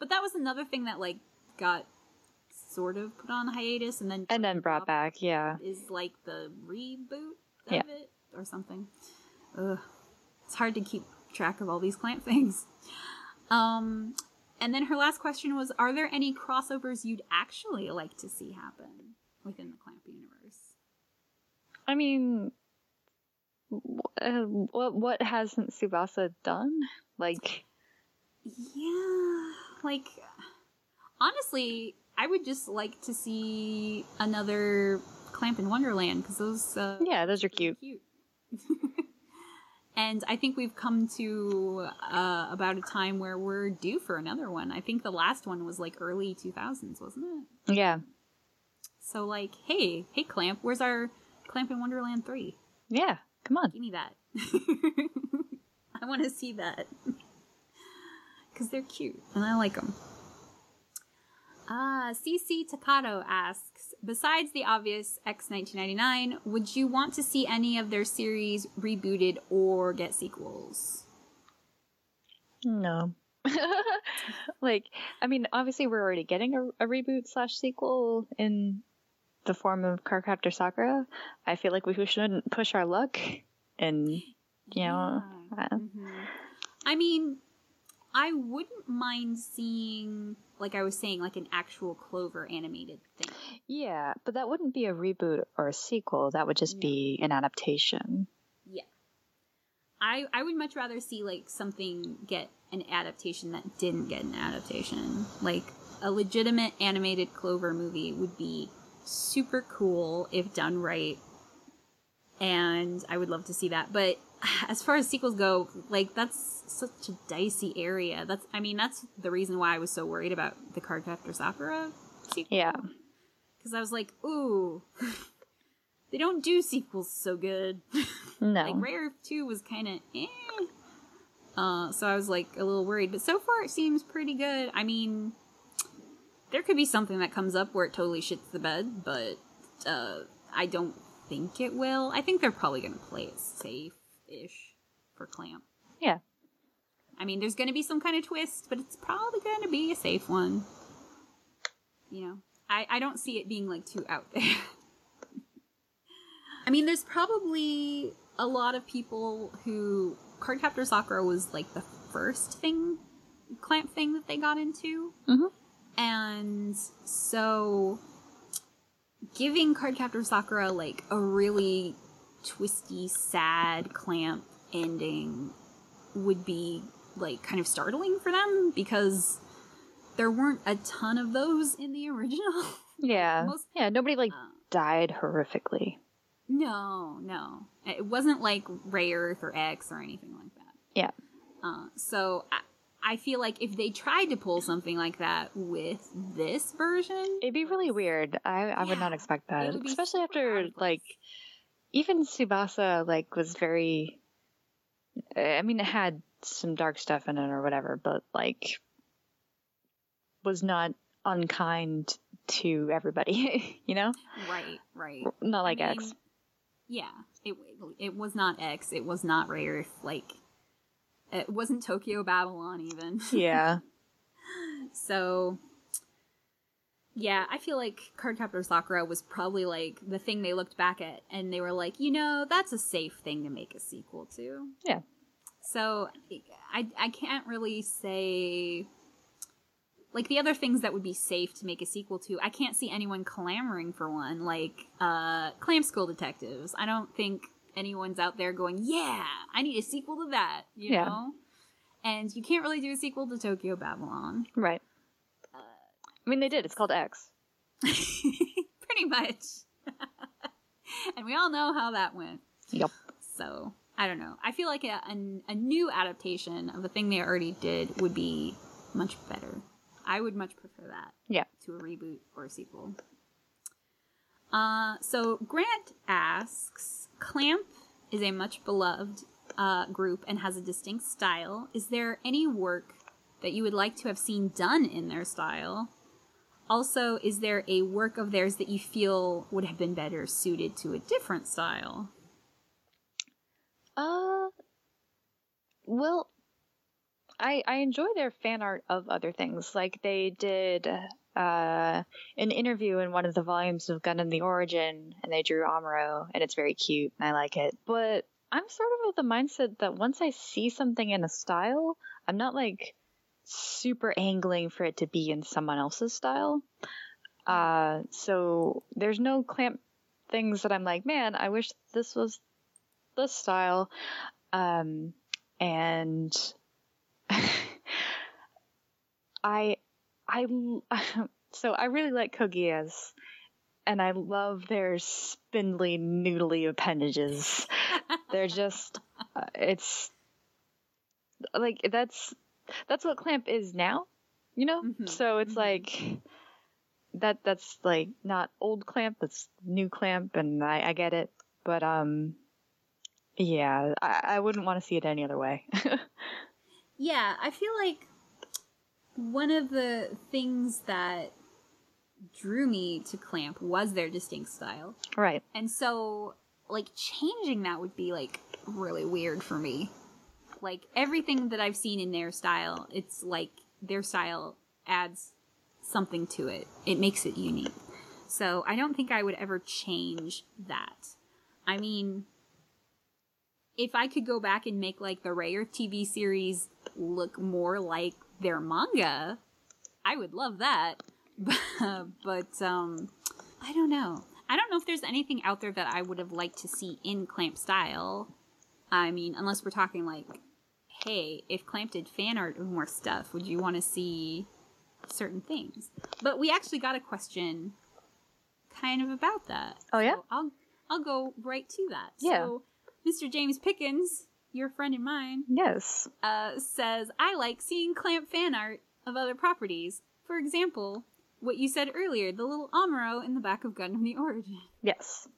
S1: But that was another thing that like got sort of put on hiatus and then
S2: And then brought back, yeah.
S1: is like the reboot of
S2: Yeah.
S1: it or something. Ugh. It's hard to keep track of all these clamp things. Um and then her last question was Are there any crossovers you'd actually like to see happen within the clamp universe?
S2: I mean, uh, what what hasn't Tsubasa done? Like,
S1: yeah, like honestly, I would just like to see another Clamp in Wonderland because those uh,
S2: yeah, those are cute.
S1: cute. and I think we've come to uh, about a time where we're due for another one. I think the last one was like early 2000s, wasn't it?
S2: Yeah.
S1: So like, hey, hey, Clamp, where's our Clamp in Wonderland three?
S2: Yeah, come on.
S1: Give me that. I want to see that because they're cute and I like them. Ah, CC Takato asks, besides the obvious X 1999, would you want to see any of their series rebooted or get sequels?
S2: No. like, I mean, obviously we're already getting a, a reboot slash sequel in the form of Cardcaptor Sakura. I feel like we shouldn't push our luck and, you know.
S1: Yeah. Mm-hmm. I mean, I wouldn't mind seeing, like I was saying, like an actual Clover animated thing.
S2: Yeah, but that wouldn't be a reboot or a sequel. That would just
S1: No.
S2: be an adaptation.
S1: Yeah. I I would much rather see like something get an adaptation that didn't get an adaptation. Like a legitimate animated Clover movie would be super cool if done right. And I would love to see that. But as far as sequels go, like that's such a dicey area. That's I mean, that's the reason why I was so worried about the Cardcaptor Sakura sequel.
S2: Yeah.
S1: Because I was like, ooh, they don't do sequels so good.
S2: No.
S1: Like Rayearth 2 was kind of eh. Uh, so I was like a little worried, but so far it seems pretty good. I mean, there could be something that comes up where it totally shits the bed, but uh, I don't think it will. I think they're probably going to play it safe ish for Clamp.
S2: Yeah.
S1: I mean, there's going to be some kind of twist, but it's probably going to be a safe one. You know, I, I don't see it being like too out there. I mean, there's probably a lot of people who Cardcaptor Sakura was like the first thing, clamp thing that they got into.
S2: Mhm.
S1: And so giving Cardcaptor Sakura like a really twisty, sad clamp ending would be like kind of startling for them because there weren't a ton of those in the original.
S2: Yeah.
S1: Most-
S2: yeah, nobody like
S1: Uh,
S2: died horrifically.
S1: No, no. It wasn't like Rayearth or X or anything like that.
S2: Yeah.
S1: Uh, so I, I feel like if they tried to pull something like that with this version,
S2: It'd be really weird. I, I would not expect that. Especially after like even Tsubasa like was very I mean it had some dark stuff in it or whatever, but like was not unkind to everybody, you know?
S1: right, right.
S2: Not like
S1: I
S2: X.
S1: mean, Yeah, it it was not X. It was not Rayearth. Like it wasn't Tokyo Babylon even.
S2: Yeah.
S1: So, yeah, I feel like Cardcaptor Sakura was probably like the thing they looked back at and they were like, you know, that's a safe thing to make a sequel to.
S2: Yeah.
S1: So, I I can't really say like the other things that would be safe to make a sequel to. I can't see anyone clamoring for one like uh Clamp School Detectives. I don't think anyone's out there going, "Yeah, I need a sequel to that," you
S2: Yeah.
S1: know? And you can't really do a sequel to Tokyo Babylon.
S2: Right.
S1: Uh,
S2: I mean they did. It's called X.
S1: Pretty much. and we all know how that went.
S2: Yep.
S1: So, I don't know. I feel like a, a, a new adaptation of the thing they already did would be much better. I would much prefer that
S2: Yeah.
S1: to a reboot or a sequel. Uh, so, Grant asks Clamp is a much beloved uh, group and has a distinct style. Is there any work that you would like to have seen done in their style? Also, is there a work of theirs that you feel would have been better suited to a different style?
S2: Uh, well, I I enjoy their fan art of other things. Like they did uh an interview in one of the volumes of Gundam: The Origin, and they drew Amuro, and it's very cute, and I like it. But I'm sort of of the mindset that once I see something in a style, I'm not like super angling for it to be in someone else's style. Uh, so there's no clamp things that I'm like, man, I wish this was the style, um, and I, I, so I really like Kogias, and I love their spindly, noodly appendages. They're just, uh, it's like that's that's what clamp is now, you know.
S1: Mm-hmm.
S2: So it's mm-hmm. like that. That's like not old clamp. That's new clamp, and I, I get it. But um, yeah, I, I wouldn't want to see it any other way.
S1: yeah, I feel like one of the things that drew me to Clamp was their distinct style.
S2: Right.
S1: And so, like, changing that would be, like, really weird for me. Like, everything that I've seen in their style, it's like their style adds something to it, it makes it unique. So, I don't think I would ever change that. I mean, if I could go back and make, like, the Rayearth TV series look more like their manga, I would love that. but um, I don't know. I don't know if there's anything out there that I would have liked to see in Clamp style. I mean, unless we're talking like, hey, if Clamp did fan art of more stuff, would you want to see certain things? But we actually got a question kind of about that.
S2: Oh yeah.
S1: So I'll I'll go right to that.
S2: Yeah.
S1: So, Mr. James Pickens, your friend and mine.
S2: Yes.
S1: Uh, says, I like seeing Clamp fan art of other properties. For example, what you said earlier, the little Amuro in the back of Gundam the Origin.
S2: Yes.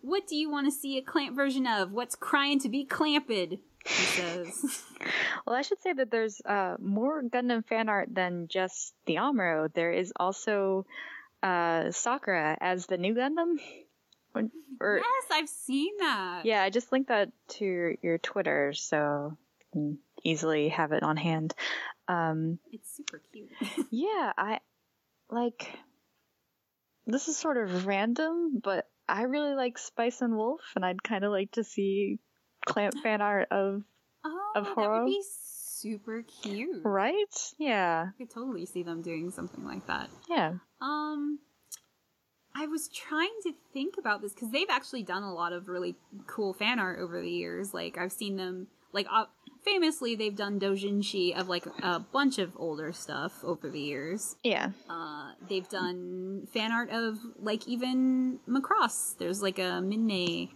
S1: What do you want to see a Clamp version of? What's crying to be clamped? He says.
S2: well, I should say that there's uh, more Gundam fan art than just the Amuro. There is also uh, Sakura as the new Gundam.
S1: Or, yes, I've seen that.
S2: Yeah, I just linked that to your, your Twitter, so you can easily have it on hand. Um,
S1: it's super cute.
S2: yeah, I like. This is sort of random, but I really like Spice and Wolf, and I'd kind of like to see clamp fan art of
S1: oh,
S2: of
S1: Horo. That would be super cute,
S2: right? Yeah,
S1: I could totally see them doing something like that.
S2: Yeah.
S1: Um, I was trying to think about this because they've actually done a lot of really cool fan art over the years. Like I've seen them, like uh, famously, they've done doujinshi of like a bunch of older stuff over the years.
S2: Yeah.
S1: Uh, they've done fan art of like even Macross. There's like a Minmay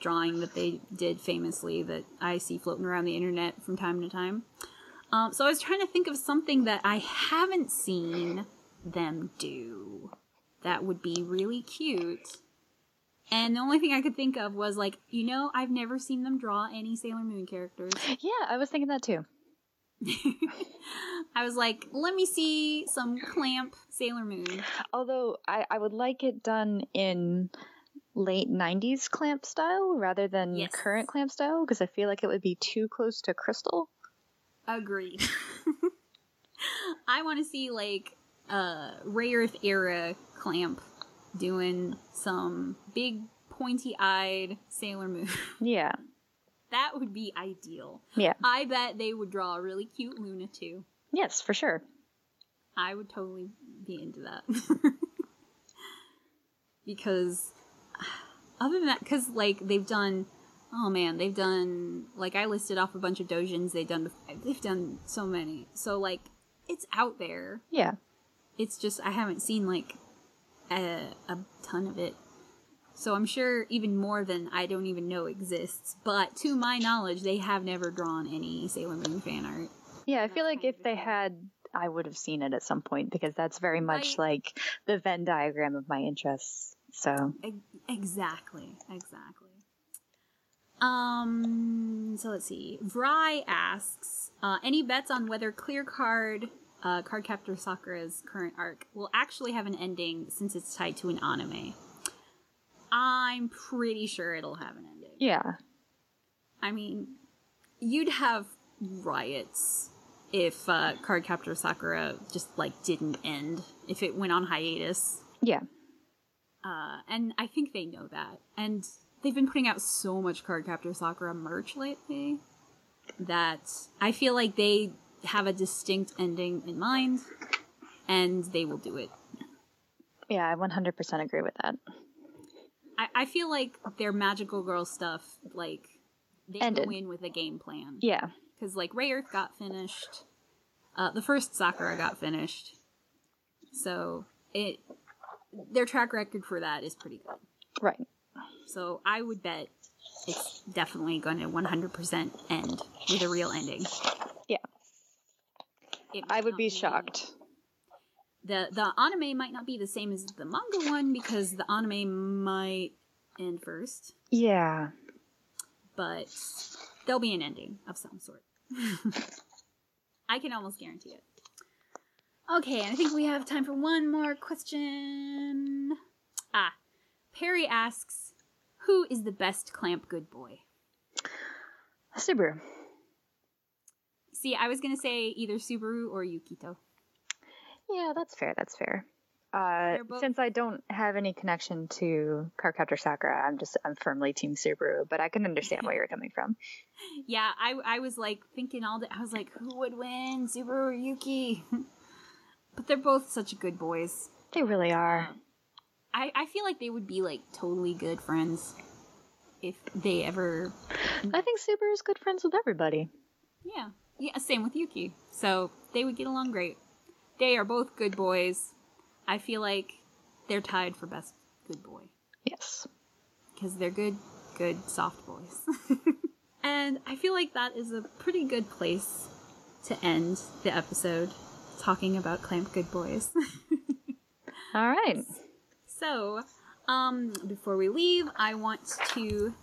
S1: drawing that they did famously that I see floating around the internet from time to time. Um, so I was trying to think of something that I haven't seen them do that would be really cute. And the only thing I could think of was like, you know, I've never seen them draw any Sailor Moon characters.
S2: Yeah, I was thinking that too.
S1: I was like, let me see some clamp Sailor Moon.
S2: Although I, I would like it done in late 90s clamp style rather than yes. current clamp style because I feel like it would be too close to Crystal.
S1: Agreed. I want to see like uh Rayearth era clamp doing some big pointy eyed Sailor Moon.
S2: Yeah.
S1: that would be ideal.
S2: Yeah.
S1: I bet they would draw a really cute Luna too.
S2: Yes, for sure.
S1: I would totally be into that. because other than that, because like they've done, oh man, they've done like I listed off a bunch of dojins they've done. They've done so many. So like it's out there.
S2: Yeah.
S1: It's just I haven't seen like a, a ton of it. So I'm sure even more than I don't even know exists. But to my knowledge, they have never drawn any Sailor Moon fan art.
S2: Yeah, I feel like if they had, I would have seen it at some point because that's very much I, like the Venn diagram of my interests. So
S1: exactly, exactly. Um. So let's see. Vry asks, uh, any bets on whether Clear Card uh, Cardcaptor Sakura's current arc will actually have an ending since it's tied to an anime. I'm pretty sure it'll have an ending.
S2: Yeah.
S1: I mean, you'd have riots if uh, Cardcaptor Sakura just like didn't end if it went on hiatus.
S2: Yeah.
S1: Uh, and I think they know that, and they've been putting out so much Cardcaptor Sakura merch lately that I feel like they have a distinct ending in mind, and they will do it.
S2: Yeah, I 100% agree with that.
S1: I, I feel like their magical girl stuff, like they
S2: Ended.
S1: go in with a game plan.
S2: Yeah.
S1: because like Rayearth got finished, uh, the first Sakura got finished, so it their track record for that is pretty good.
S2: Right.
S1: So I would bet it's definitely going to 100% end with a real ending.
S2: Yeah.
S1: It
S2: I would
S1: not
S2: be shocked.
S1: The the anime might not be the same as the manga one because the anime might end first,
S2: Yeah.
S1: but there'll be an ending of some sort. I can almost guarantee it. Okay, and I think we have time for one more question. Ah, Perry asks, "Who is the best clamp good boy?"
S2: Subaru.
S1: See, I was gonna say either Subaru or Yukito.
S2: Yeah, that's fair. That's fair. Uh,
S1: both-
S2: since I don't have any connection to Cardcaptor Sakura, I'm just I'm firmly Team Subaru, but I can understand where you're coming from.
S1: Yeah, I I was like thinking all day. I was like, who would win, Subaru or Yuki? but they're both such good boys.
S2: They really are.
S1: I I feel like they would be like totally good friends if they ever.
S2: I think Subaru's good friends with everybody.
S1: Yeah, yeah. Same with Yuki. So they would get along great. They are both good boys. I feel like they're tied for best good boy.
S2: Yes.
S1: because they're good, good soft boys. and I feel like that is a pretty good place to end the episode talking about Clamp Good Boys.
S2: All right.
S1: so, um, before we leave, I want to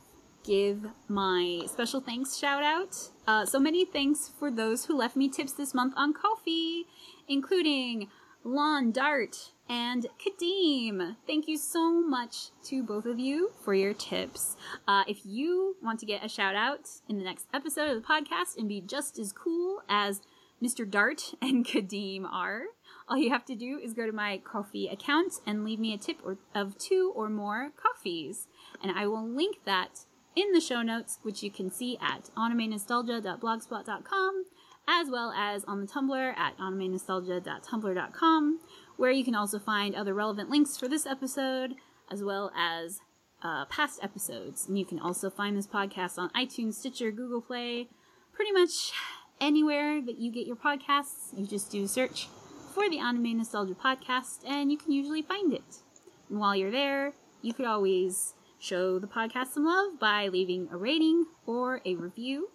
S1: give my special thanks shout out. Uh, so many thanks for those who left me tips this month on Ko-fi, including Lon Dart and Kadeem. Thank you so much to both of you for your tips. Uh, if you want to get a shout out in the next episode of the podcast and be just as cool as Mr. Dart and Kadeem are, all you have to do is go to my Ko-fi account and leave me a tip or, of two or more coffees. And I will link that in the show notes, which you can see at animenostalgia.blogspot.com, as well as on the Tumblr at animenostalgia.tumblr.com, where you can also find other relevant links for this episode, as well as uh, past episodes. And you can also find this podcast on iTunes, Stitcher, Google Play, pretty much anywhere that you get your podcasts. You just do a search for the Anime Nostalgia Podcast, and you can usually find it. And while you're there, you could always show the podcast some love by leaving a rating or a review.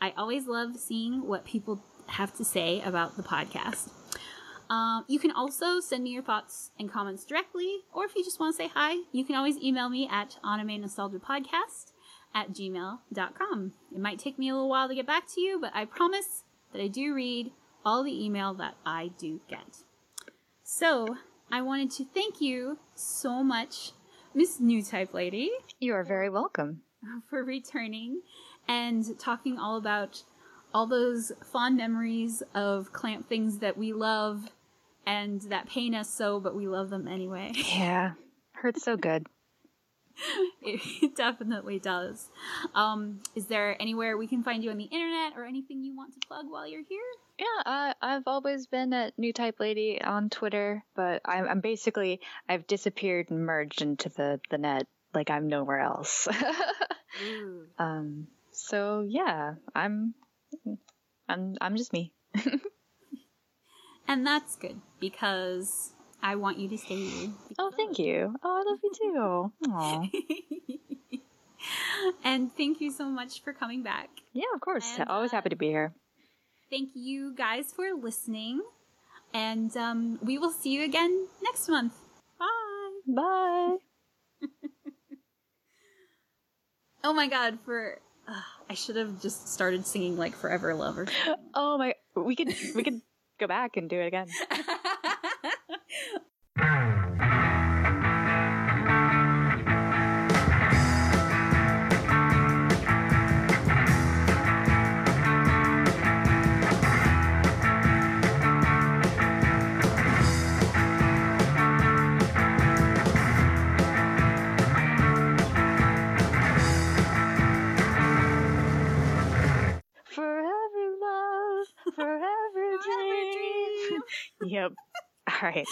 S1: I always love seeing what people have to say about the podcast. Um, you can also send me your thoughts and comments directly, or if you just want to say hi, you can always email me at anime nostalgia podcast at gmail.com. It might take me a little while to get back to you, but I promise that I do read all the email that I do get. So, I wanted to thank you so much, Miss Newtypelady,
S2: You are very welcome.
S1: Uh, for returning and talking all about all those fond memories of clamp things that we love and that pain us so, but we love them anyway.
S2: Yeah. Hurts so good.
S1: it definitely does. Um, is there anywhere we can find you on the internet or anything you want to plug while you're here?
S2: Yeah, I, I've always been a Newtypelady on Twitter, but I'm, I'm basically I've disappeared and merged into the the net like I'm nowhere else. Um, so yeah, I'm I'm I'm just me.
S1: And that's good because I want you to stay here.
S2: Oh, thank you. Oh, I love you too. Aw.
S1: and thank you so much for coming back.
S2: Yeah, of course.
S1: And,
S2: Always
S1: uh,
S2: happy to be here.
S1: Thank you guys for listening. And um, we will see you again next month. Bye.
S2: Bye.
S1: Oh my god, for. Uh, I should have just started singing like Forever Lover.
S2: Oh my, we could we could go back and do it again. Forever love, forever
S1: Forever
S2: dream.
S1: dream.
S2: Yep. All right.